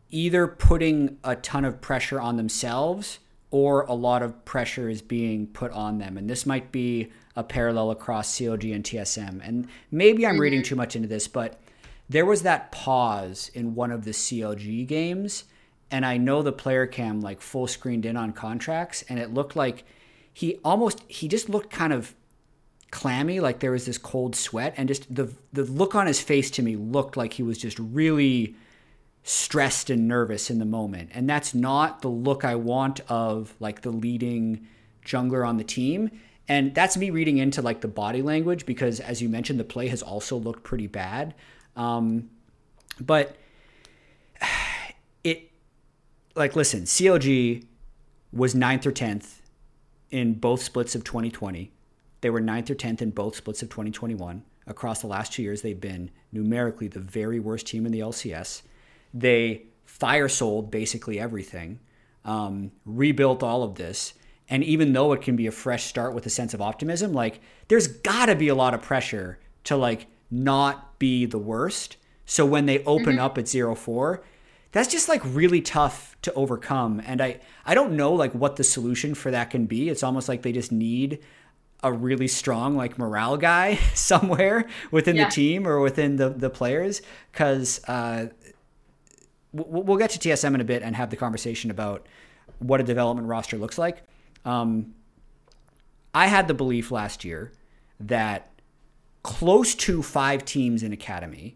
either putting a ton of pressure on themselves or a lot of pressure is being put on them. And this might be a parallel across CLG and TSM. And maybe I'm mm-hmm. reading too much into this, but there was that pause in one of the CLG games. And I know the player cam like full screened in on Contractz, and it looked like he almost, he just looked kind of clammy, like there was this cold sweat. And just the, the look on his face to me looked like he was just really stressed and nervous in the moment. And that's not the look I want of like the leading jungler on the team. And that's me reading into like the body language because, as you mentioned, the play has also looked pretty bad. Um, but it, like, listen, CLG was ninth or 10th in both splits of 2020. They were ninth or 10th in both splits of 2021. Across the last two years, they've been numerically the very worst team in the LCS. They fire sold basically everything, um, rebuilt all of this. And even though it can be a fresh start with a sense of optimism, like there's got to be a lot of pressure to like not be the worst. So when they open mm-hmm. up at 0-4, that's just like really tough to overcome. And I I don't know like what the solution for that can be. It's almost like they just need a really strong like morale guy somewhere within yeah. the team or within the the players because uh, we'll get to TSM in a bit and have the conversation about what a development roster looks like. Um, I had the belief last year that close to five teams in Academy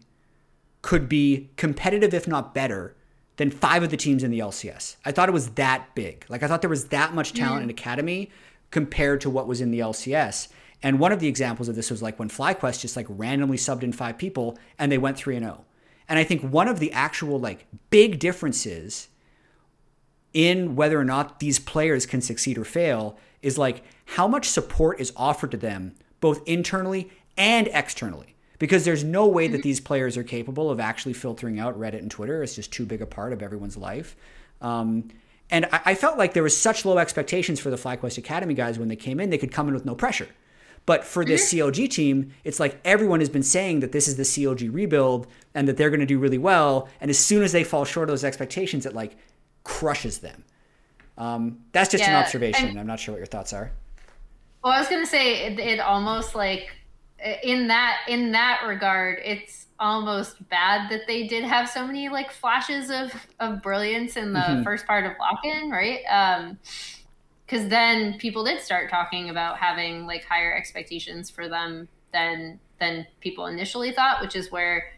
could be competitive, if not better, than five of the teams in the LCS. I thought it was that big. Like I thought there was that much talent mm. in Academy compared to what was in the LCS. And one of the examples of this was like when FlyQuest just like randomly subbed in five people and they went 3 and 0. And I think one of the actual like big differences in whether or not these players can succeed or fail is like how much support is offered to them both internally and externally because there's no way that these players are capable of actually filtering out reddit and twitter it's just too big a part of everyone's life um, and I, I, felt like there was such low expectations for the FlyQuest Academy guys when they came in, they could come in with no pressure. But for this mm-hmm. CLG team, it's like everyone has been saying that this is the CLG rebuild and that they're going to do really well. And as soon as they fall short of those expectations, it like crushes them. Um, that's just yeah, an observation. And, I'm not sure what your thoughts are. Well, I was going to say it, it almost like in that in that regard, it's almost bad that they did have so many like flashes of of brilliance in the mm-hmm. first part of lock-in, right? Um, because then people did start talking about having like higher expectations for them than than people initially thought, which is where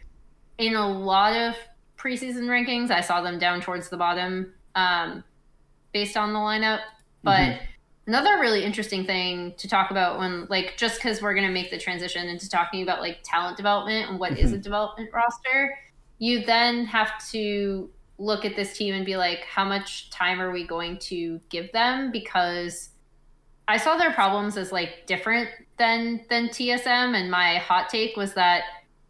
in a lot of preseason rankings I saw them down towards the bottom um, based on the lineup. But mm-hmm. Another really interesting thing to talk about when like just because we're gonna make the transition into talking about like talent development and what mm-hmm. is a development roster, you then have to look at this team and be like, how much time are we going to give them? Because I saw their problems as like different than than TSM, and my hot take was that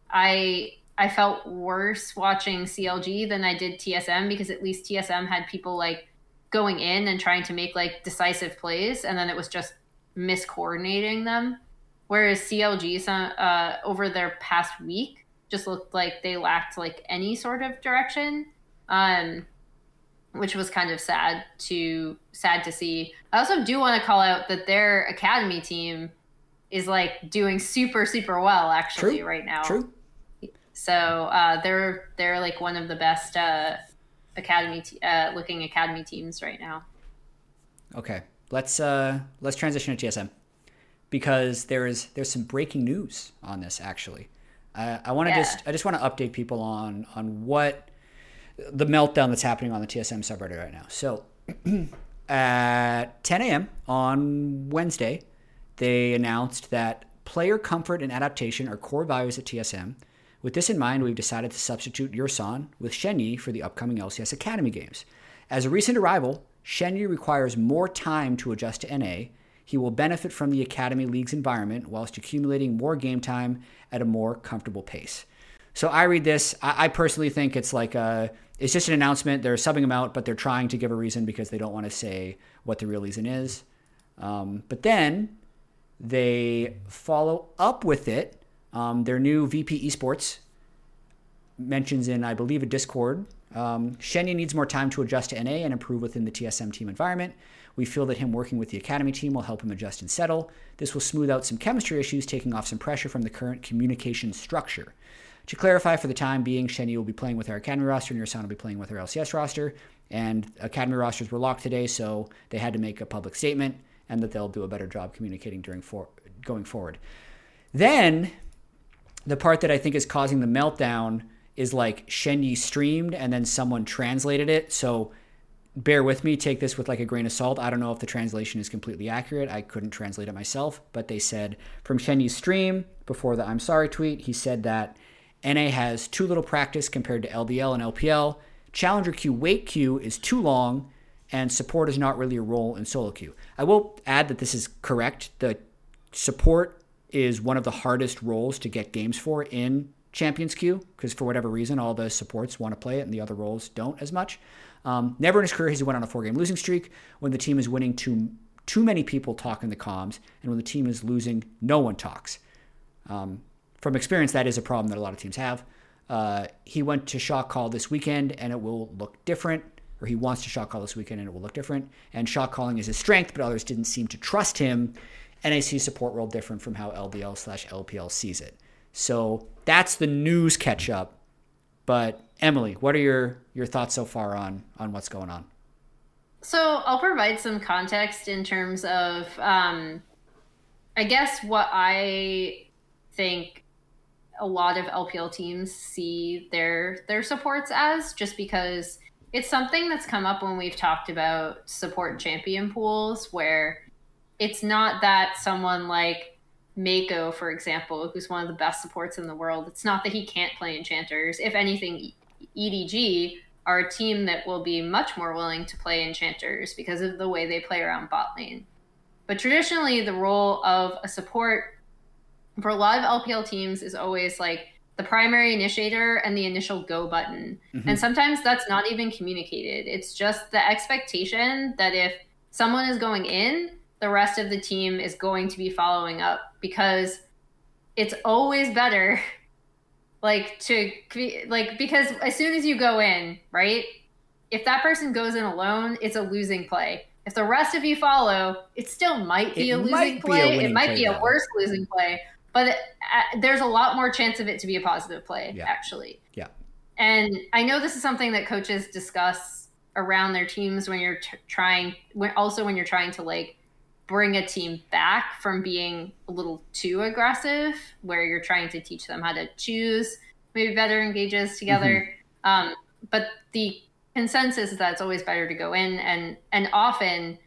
I I felt worse watching CLG than I did TSM because at least TSM had people like going in and trying to make like decisive plays, and then it was just miscoordinating them. Whereas CLG, uh, over their past week, just looked like they lacked like any sort of direction um, which was kind of sad to sad to see. I also do want to call out that their academy team is like doing super super well actually True. right now. True. So uh, they're they're like one of the best uh, academy te- uh, looking academy teams right now. Okay, let's uh, let's transition to TSM because there is there's some breaking news on this actually. I want to yeah. just I just want to update people on on what the meltdown that's happening on the TSM subreddit right now. So at 10 a.m. on Wednesday, they announced that player comfort and adaptation are core values at TSM. With this in mind, we've decided to substitute Yursan with Shenyi for the upcoming LCS Academy games. As a recent arrival, Shenyi requires more time to adjust to NA. He will benefit from the Academy League's environment whilst accumulating more game time at a more comfortable pace. So I read this. I, I personally think it's like a, it's just an announcement. They're subbing him out, but they're trying to give a reason because they don't want to say what the real reason is. Um, but then they follow up with it. Um, their new VP Esports mentions in, I believe, a Discord. Um, Shenyi needs more time to adjust to NA and improve within the TSM team environment. We feel that him working with the academy team will help him adjust and settle. This will smooth out some chemistry issues, taking off some pressure from the current communication structure. To clarify, for the time being, Shenyi will be playing with our academy roster, and Yursan will be playing with our LCS roster. And academy rosters were locked today, so they had to make a public statement, and that they'll do a better job communicating during for, going forward. Then, the part that I think is causing the meltdown is like Shenyi streamed, and then someone translated it. So bear with me, take this with like a grain of salt. I don't know if the translation is completely accurate. I couldn't translate it myself, but they said from Shenyi's stream before the I'm sorry tweet, he said that NA has too little practice compared to LDL and LPL. Challenger queue wait queue is too long, and support is not really a role in solo queue. I will add that this is correct. The support is one of the hardest roles to get games for in Champions queue because for whatever reason, all the supports want to play it and the other roles don't as much. Um, never in his career has he went on a four-game losing streak. When the team is winning, too too many people talk in the comms, and when the team is losing, no one talks. Um, from experience, that is a problem that a lot of teams have. Uh, he went to shot call this weekend, and it will look different. Or he wants to shot call this weekend, and it will look different. And shot calling is his strength, but others didn't seem to trust him. NAC support role different from how LDL slash LPL sees it. So that's the news catch up. But Emily, what are your your thoughts so far on on what's going on? So I'll provide some context in terms of, um, I guess, what I think a lot of LPL teams see their their supports as, just because it's something that's come up when we've talked about support champion pools, where it's not that someone like Meiko, for example, who's one of the best supports in the world, it's not that he can't play enchanters. If anything, EDG are a team that will be much more willing to play enchanters because of the way they play around bot lane. But traditionally, the role of a support for a lot of LPL teams is always like the primary initiator and the initial go button. Mm-hmm. And sometimes that's not even communicated. It's just the expectation that if someone is going in, the rest of the team is going to be following up because it's always better like to like because as soon as you go in right if that person goes in alone it's a losing play. If the rest of you follow it still might be it a losing play a it might be a worse losing play but it, uh, there's a lot more chance of it to be a positive play yeah. actually. Yeah. And i know this is something that coaches discuss around their teams when you're t- trying when also when you're trying to like bring a team back from being a little too aggressive, where you're trying to teach them how to choose maybe better engages together. Mm-hmm. Um, but the consensus is that it's always better to go in, and and often,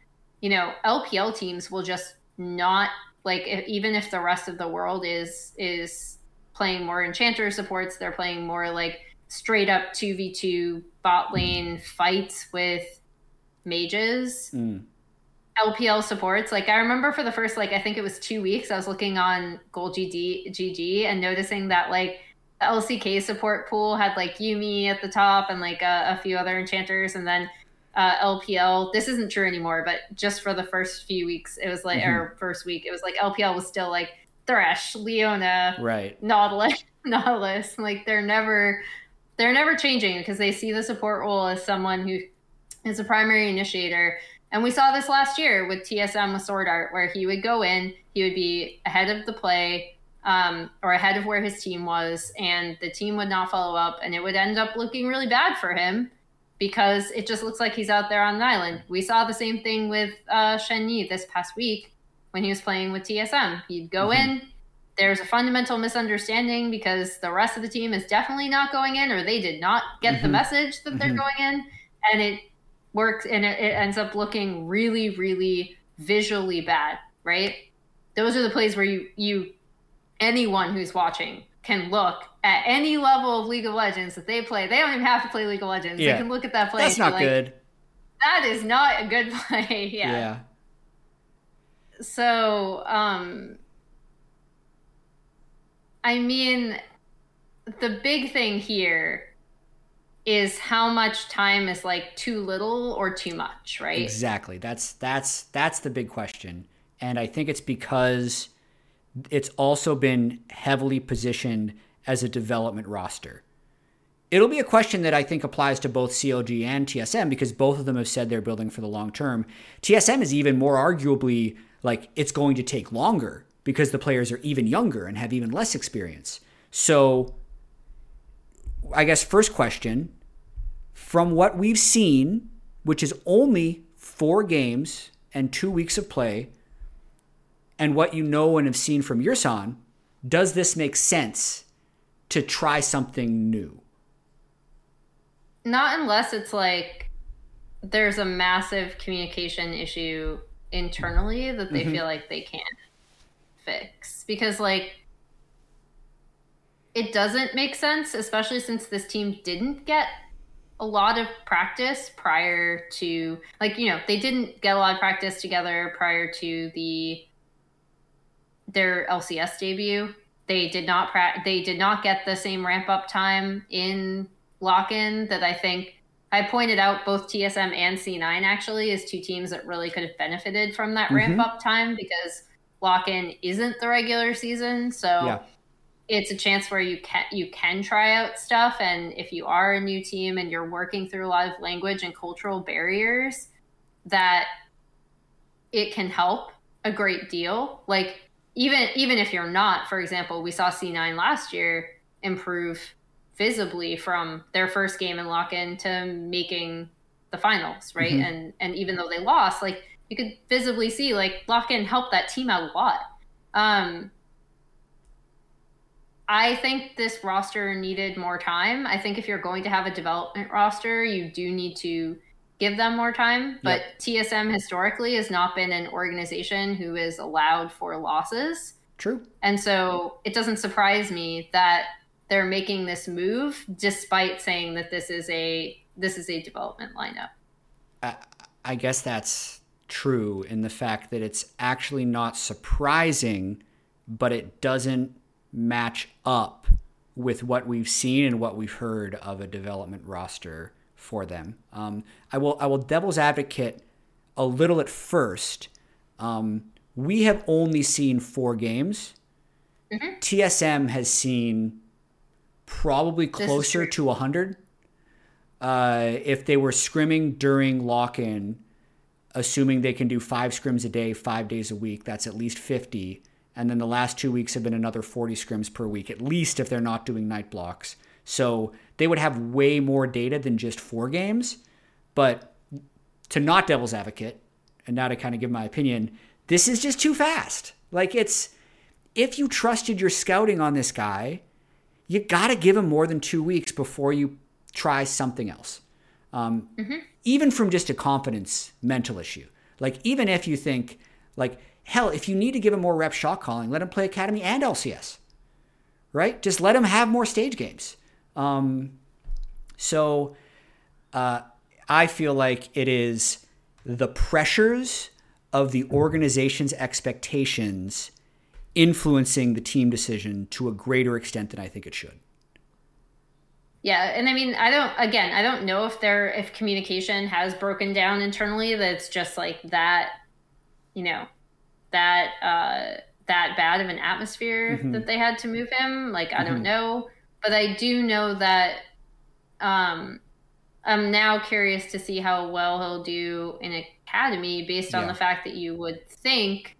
you know, LPL teams will just not like if, even if the rest of the world is is playing more enchanter supports, they're playing more like straight up two v two bot lane fights with mages. Mm LPL supports. Like I remember for the first like I think it was two weeks, I was looking on Gold GD GG and noticing that like the LCK support pool had like Yuumi at the top and like a, a few other enchanters, and then uh, LPL. This isn't true anymore, but just for the first few weeks, it was like mm-hmm. or first week, it was like LPL was still like Thresh, Leona, right, Nautilus, Nautilus. Like they're never they're never changing because they see the support role as someone who is a primary initiator and we saw this last year with TSM with SwordArt, where he would go in, he would be ahead of the play um, or ahead of where his team was, and the team would not follow up, and it would end up looking really bad for him because it just looks like he's out there on an island. We saw the same thing with uh, Shenyi this past week when he was playing with TSM. He'd go mm-hmm. in, there's a fundamental misunderstanding because the rest of the team is definitely not going in, or they did not get mm-hmm. the message that mm-hmm. they're going in, and it works and it, it ends up looking really, really visually bad, right? Those are the plays where you you anyone who's watching can look at any level of League of Legends that they play. They don't even have to play League of Legends. Yeah. They can look at that play. That's not like, good. That is not a good play. yeah. yeah. so um I mean the big thing here is how much time is like too little or too much, right? Exactly. That's that's that's the big question. And I think it's because it's also been heavily positioned as a development roster. It'll be a question that I think applies to both CLG and TSM because both of them have said they're building for the long term. TSM is even more arguably like it's going to take longer because the players are even younger and have even less experience. So, I guess, first question from what we've seen, which is only four games and two weeks of play, and what you know and have seen from Yursan, does this make sense to try something new? Not unless it's like there's a massive communication issue internally that they mm-hmm. feel like they can't fix. Because, like, it doesn't make sense, especially since this team didn't get a lot of practice prior to, like, you know, they didn't get a lot of practice together prior to the their LCS debut. They did not pra- they did not get the same ramp up time in lock in that I think I pointed out both TSM and C9 actually as two teams that really could have benefited from that mm-hmm. ramp up time because lock in isn't the regular season. So yeah. It's a chance where you can you can try out stuff and if you are a new team and you're working through a lot of language and cultural barriers that it can help a great deal. Like even even if you're not, for example, we saw C9 last year improve visibly from their first game in lock-in to making the finals, right? Mm-hmm. And and even though they lost, like you could visibly see like lock-in helped that team out a lot. Um I think this roster needed more time. I think if you're going to have a development roster, you do need to give them more time. But yep. TSM historically has not been an organization who is allowed for losses. True. And so it doesn't surprise me that they're making this move despite saying that this is a this is a development lineup. I, I guess that's true in the fact that it's actually not surprising, but it doesn't match up with what we've seen and what we've heard of a development roster for them. Um, I will I will devil's advocate a little at first. Um, we have only seen four games. Mm-hmm. TSM has seen probably closer to a 100. Uh, if they were scrimming during lock in, assuming they can do five scrims a day, five days a week, that's at least 50. And then the last two weeks have been another 40 scrims per week, at least if they're not doing night blocks. So they would have way more data than just four games. But to not devil's advocate, and now to kind of give my opinion, this is just too fast. Like it's if you trusted your scouting on this guy, you got to give him more than two weeks before you try something else. Um, mm-hmm. Even from just a confidence mental issue. Like even if you think like hell, if you need to give him more rep shot calling, let him play academy and LCS. Right? Just let him have more stage games. Um, so uh, I feel like it is the pressures of the organization's expectations influencing the team decision to a greater extent than I think it should. Yeah, and I mean, I don't. Again, I don't know if there if communication has broken down internally. That's just like that, you know, that uh, that bad of an atmosphere mm-hmm. that they had to move him. Like, I mm-hmm. don't know but I do know that um, I'm now curious to see how well he'll do in academy based on yeah. the fact that you would think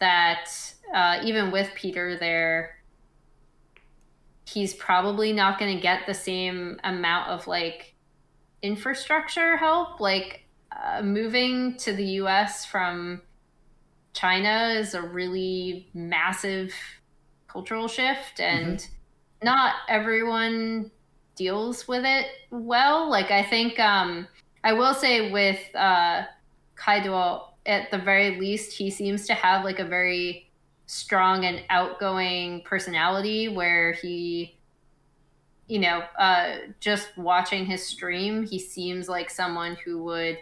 that uh, even with Peter there, he's probably not going to get the same amount of like infrastructure help. Like uh, moving to the US from China is a really massive cultural shift and. Mm-hmm not everyone deals with it well. Like I think um, I will say with uh, Kaido, at the very least, he seems to have like a very strong and outgoing personality where he you know uh, just watching his stream he seems like someone who would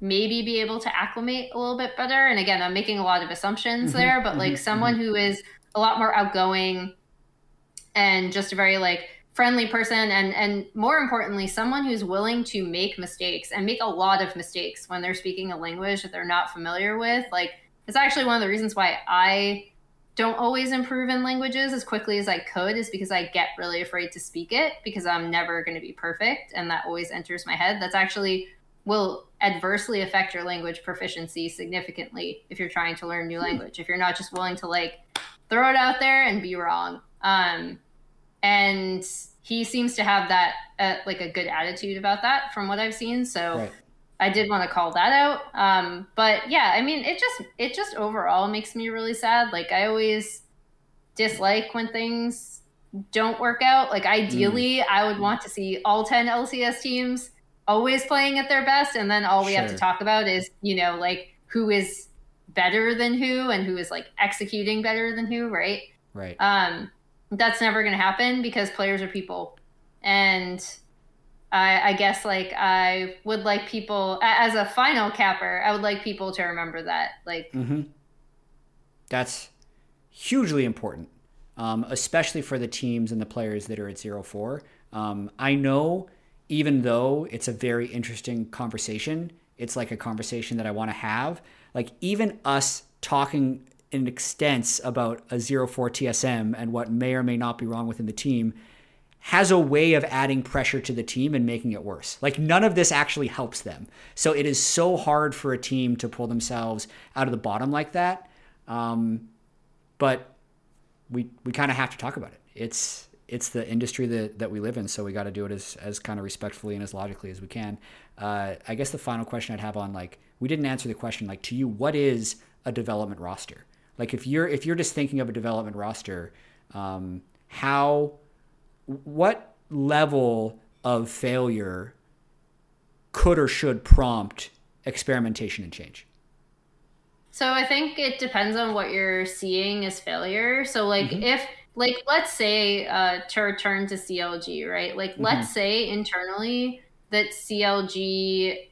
maybe be able to acclimate a little bit better. And again, I'm making a lot of assumptions mm-hmm, there, but mm-hmm, like someone mm-hmm. who is a lot more outgoing and just a very like friendly person and and more importantly someone who's willing to make mistakes and make a lot of mistakes when they're speaking a language that they're not familiar with like it's actually one of the reasons why I don't always improve in languages as quickly as I could is because I get really afraid to speak it because I'm never going to be perfect and that always enters my head. That's actually will adversely affect your language proficiency significantly if you're trying to learn a new hmm. language. If you're not just willing to like throw it out there and be wrong. Um, and he seems to have that uh, like a good attitude about that from what I've seen. So right. I did want to call that out. Um, but yeah, I mean, it just it just overall makes me really sad. Like I always dislike when things don't work out. Like ideally, mm. I would want to see all ten LCS teams always playing at their best, and then all we sure. have to talk about is you know like who is better than who and who is like executing better than who, right? Right. Um, that's never going to happen because players are people, and I, I, guess like I would like people as a final capper. I would like people to remember that. Like, mm-hmm. that's hugely important, um, especially for the teams and the players that are at zero four. Um, I know, even though it's a very interesting conversation, it's like a conversation that I want to have. Like even us talking in extents about a zero four TSM and what may or may not be wrong within the team has a way of adding pressure to the team and making it worse. Like none of this actually helps them. So it is so hard for a team to pull themselves out of the bottom like that. Um, but we we kind of have to talk about it. It's it's the industry that, that we live in, so we got to do it as, as kind of respectfully and as logically as we can. Uh, I guess the final question I'd have on like we didn't answer the question like to you, what is a development roster? Like if you're if you're just thinking of a development roster, um, how what level of failure could or should prompt experimentation and change? So I think it depends on what you're seeing as failure. So like mm-hmm. if like let's say uh, to return to CLG, right? Like mm-hmm. let's say internally that CLG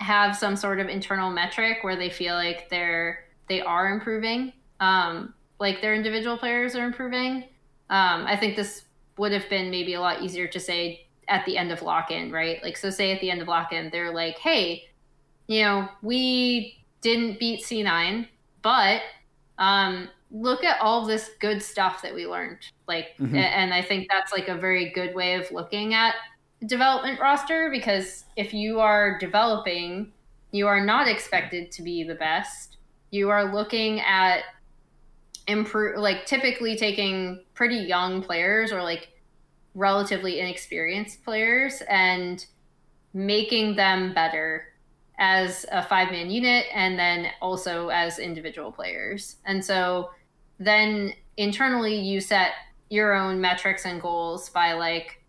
have some sort of internal metric where they feel like they're they are improving, um, like their individual players are improving. Um, I think this would have been maybe a lot easier to say at the end of lock in, right? Like, so say at the end of lock in, they're like, hey, you know, we didn't beat C9, but um, look at all this good stuff that we learned. Like, mm-hmm. and I think that's like a very good way of looking at development roster because if you are developing, you are not expected to be the best. You are looking at improve like typically taking pretty young players or like relatively inexperienced players and making them better as a five man unit and then also as individual players. And so then internally you set your own metrics and goals by like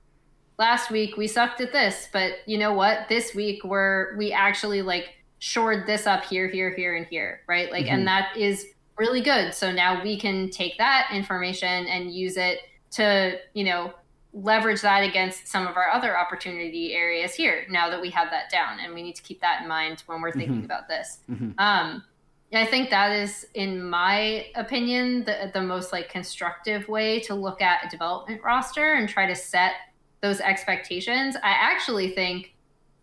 last week we sucked at this, but you know what? This week we're we actually like shored this up here, here, here, and here, right? Like, mm-hmm. and that is really good. So now we can take that information and use it to, you know, leverage that against some of our other opportunity areas here now that we have that down. And we need to keep that in mind when we're thinking mm-hmm. about this. Mm-hmm. Um, I think that is, in my opinion, the, the most like constructive way to look at a development roster and try to set those expectations. I actually think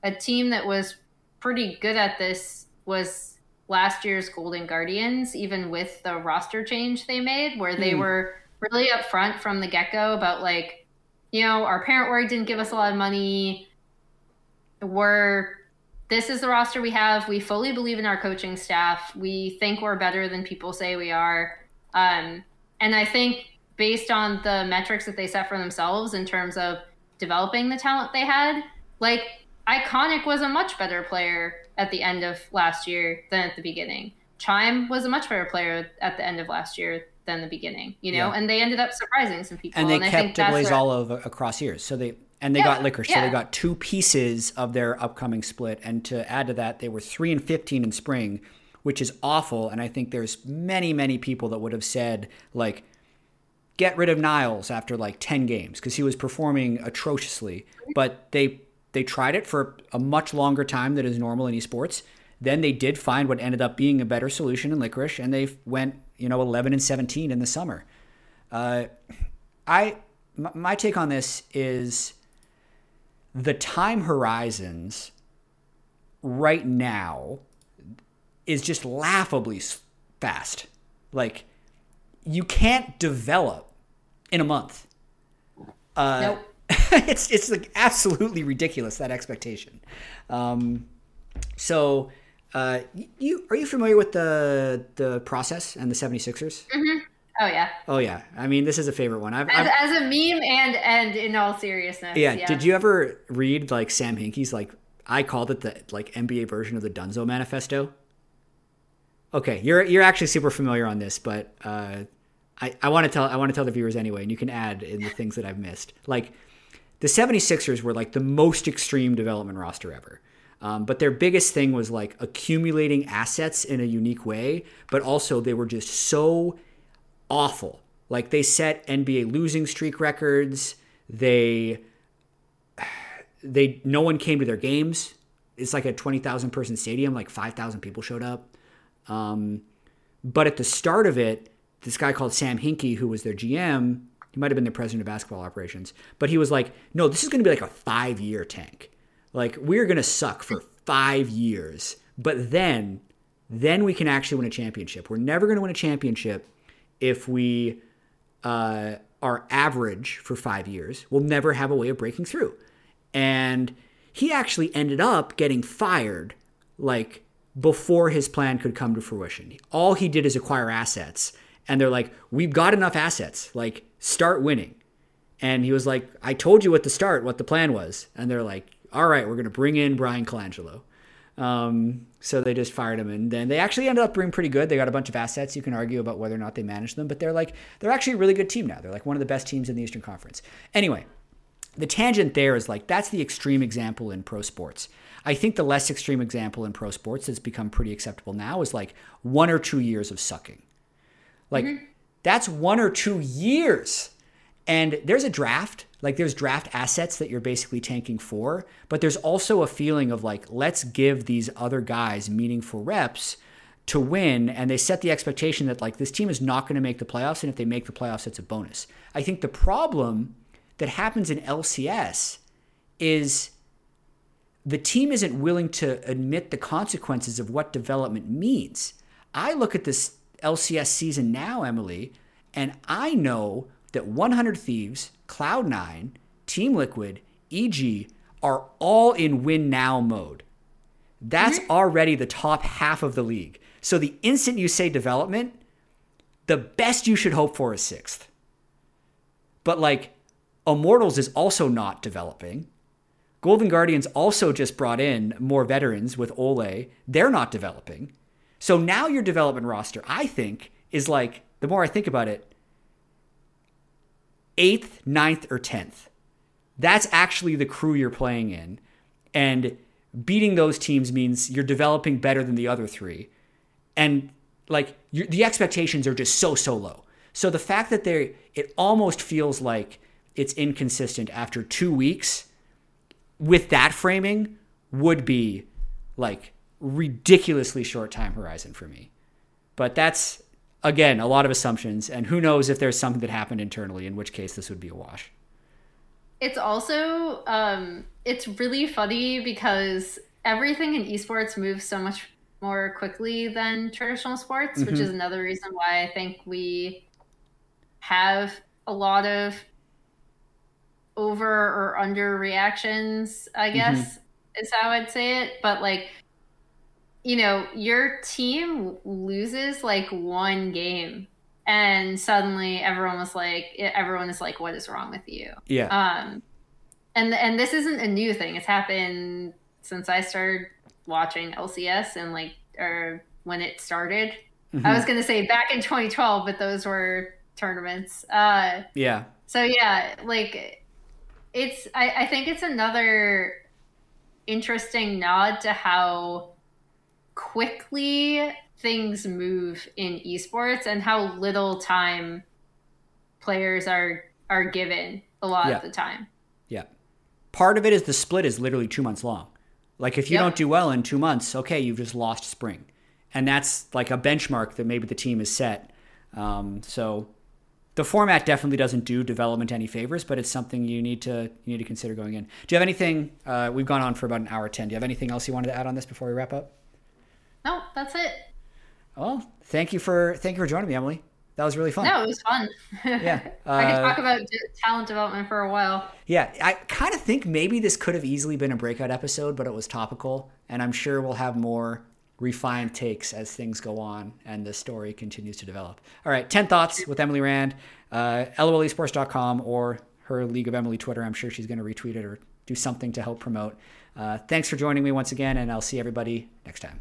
a team that was pretty good at this was last year's Golden Guardians, even with the roster change they made, where they mm. were really upfront from the get go about like, you know, our parent org didn't give us a lot of money. We're this is the roster we have. We fully believe in our coaching staff. We think we're better than people say we are. Um, and I think based on the metrics that they set for themselves in terms of developing the talent they had, like Iconic was a much better player at the end of last year than at the beginning. Chime was a much better player at the end of last year than the beginning, you know, yeah. and they ended up surprising some people. And they and kept Blaze all over across years. So they and they yeah, got Licorice, yeah. so they got two pieces of their upcoming split. And to add to that, they were three and fifteen in spring, which is awful. And I think there's many, many people that would have said like, get rid of Niles after like ten games because he was performing atrociously. But they they tried it for a much longer time than is normal in esports. then they did find what ended up being a better solution in licorice, and they went you know 11 and 17 in the summer. Uh, I my take on this is the time horizons right now is just laughably fast. Like you can't develop in a month. Uh, nope. it's it's like absolutely ridiculous that expectation. Um, so, uh, you are you familiar with the the process and the 76ers? Mm-hmm. Oh yeah. Oh yeah. I mean, this is a favorite one. I've, as, I've, as, a meme and and in all seriousness. Yeah. yeah. Did you ever read like Sam Hinkie's like I called it the like NBA version of the Dunzo Manifesto? Okay, you're you're actually super familiar on this, but uh, I I want to tell I want to tell the viewers anyway, and you can add in the things that I've missed. Like the 76ers were like the most extreme development roster ever. Um, but their biggest thing was like accumulating assets in a unique way, but also they were just so awful. Like they set NBA losing streak records. They they no one came to their games. It's like a 20,000 person stadium, like 5,000 people showed up. Um, but at the start of it, this guy called Sam Hinkie, who was their GM, he might have been the president of basketball operations, but he was like, no, this is going to be like a five year tank. Like, we're going to suck for five years, but then, then we can actually win a championship. We're never going to win a championship if we uh, are average for five years, we'll never have a way of breaking through. And he actually ended up getting fired like before his plan could come to fruition. All he did is acquire assets. And they're like, we've got enough assets. Like, start winning. And he was like, I told you at the start what the plan was. And they're like, all right, we're going to bring in Bryan Colangelo. Um, so they just fired him, and then they actually ended up being pretty good. They got a bunch of assets. You can argue about whether or not they managed them, but they're like they're actually a really good team now. They're like one of the best teams in the Eastern Conference. Anyway, the tangent there is like that's the extreme example in pro sports. I think the less extreme example in pro sports that's become pretty acceptable now is like one or two years of sucking. Like mm-hmm. that's one or two years. And there's a draft like there's draft assets that you're basically tanking for, but there's also a feeling of like, let's give these other guys meaningful reps to win. And they set the expectation that like this team is not going to make the playoffs. And if they make the playoffs, it's a bonus. I think the problem that happens in LCS is the team isn't willing to admit the consequences of what development means. I look at this LCS season now, Emily, and I know that 100 Thieves, Cloud9, Team Liquid, EG are all in win now mode. That's mm-hmm. already the top half of the league. So the instant you say development, the best you should hope for is sixth. But like, Immortals is also not developing. Golden Guardians also just brought in more veterans with Olleh. They're not developing. So now your development roster, I think, is like, the more I think about it, eighth, ninth, or tenth. That's actually the crew you're playing in. And beating those teams means you're developing better than the other three. And like the expectations are just so, so low. So the fact that they it almost feels like it's inconsistent after two weeks with that framing would be like ridiculously short time horizon for me. But that's again, a lot of assumptions, and who knows if there's something that happened internally, in which case this would be a wash. It's also um, it's really funny because everything in esports moves so much more quickly than traditional sports, mm-hmm. which is another reason why I think we have a lot of over or under reactions, I guess mm-hmm. is how I'd say it. But like you know, your team loses like one game and suddenly everyone was like everyone is like what is wrong with you? Yeah. Um and and this isn't a new thing. It's happened since I started watching LCS and like or when it started. Mm-hmm. I was going to say back in 2012, but those were tournaments. Uh Yeah. So yeah, like it's I, I think it's another interesting nod to how quickly things move in esports and how little time players are are given a lot yeah. of the time. Yeah. Part of it is the split is literally 2 months long. Like if you yep. don't do well in two months, okay, you've just lost spring, and that's like a benchmark that maybe the team is set. Um, so the format definitely doesn't do development any favors, but it's something you need to you need to consider going in. Do you have anything? Uh, we've gone on for about an hour ten. Do you have anything else you wanted to add on this before we wrap up? No, that's it. Well, thank you for thank you for joining me, Emily. That was really fun. No, it was fun. Yeah, uh, I could talk about talent development for a while. Yeah, I kind of think maybe this could have easily been a breakout episode, but it was topical, and I'm sure we'll have more refined takes as things go on and the story continues to develop. All right, 10 thoughts with Emily Rand, uh, lolesports.com or her League of Emily Twitter. I'm sure she's going to retweet it or do something to help promote. Uh, thanks for joining me once again, and I'll see everybody next time.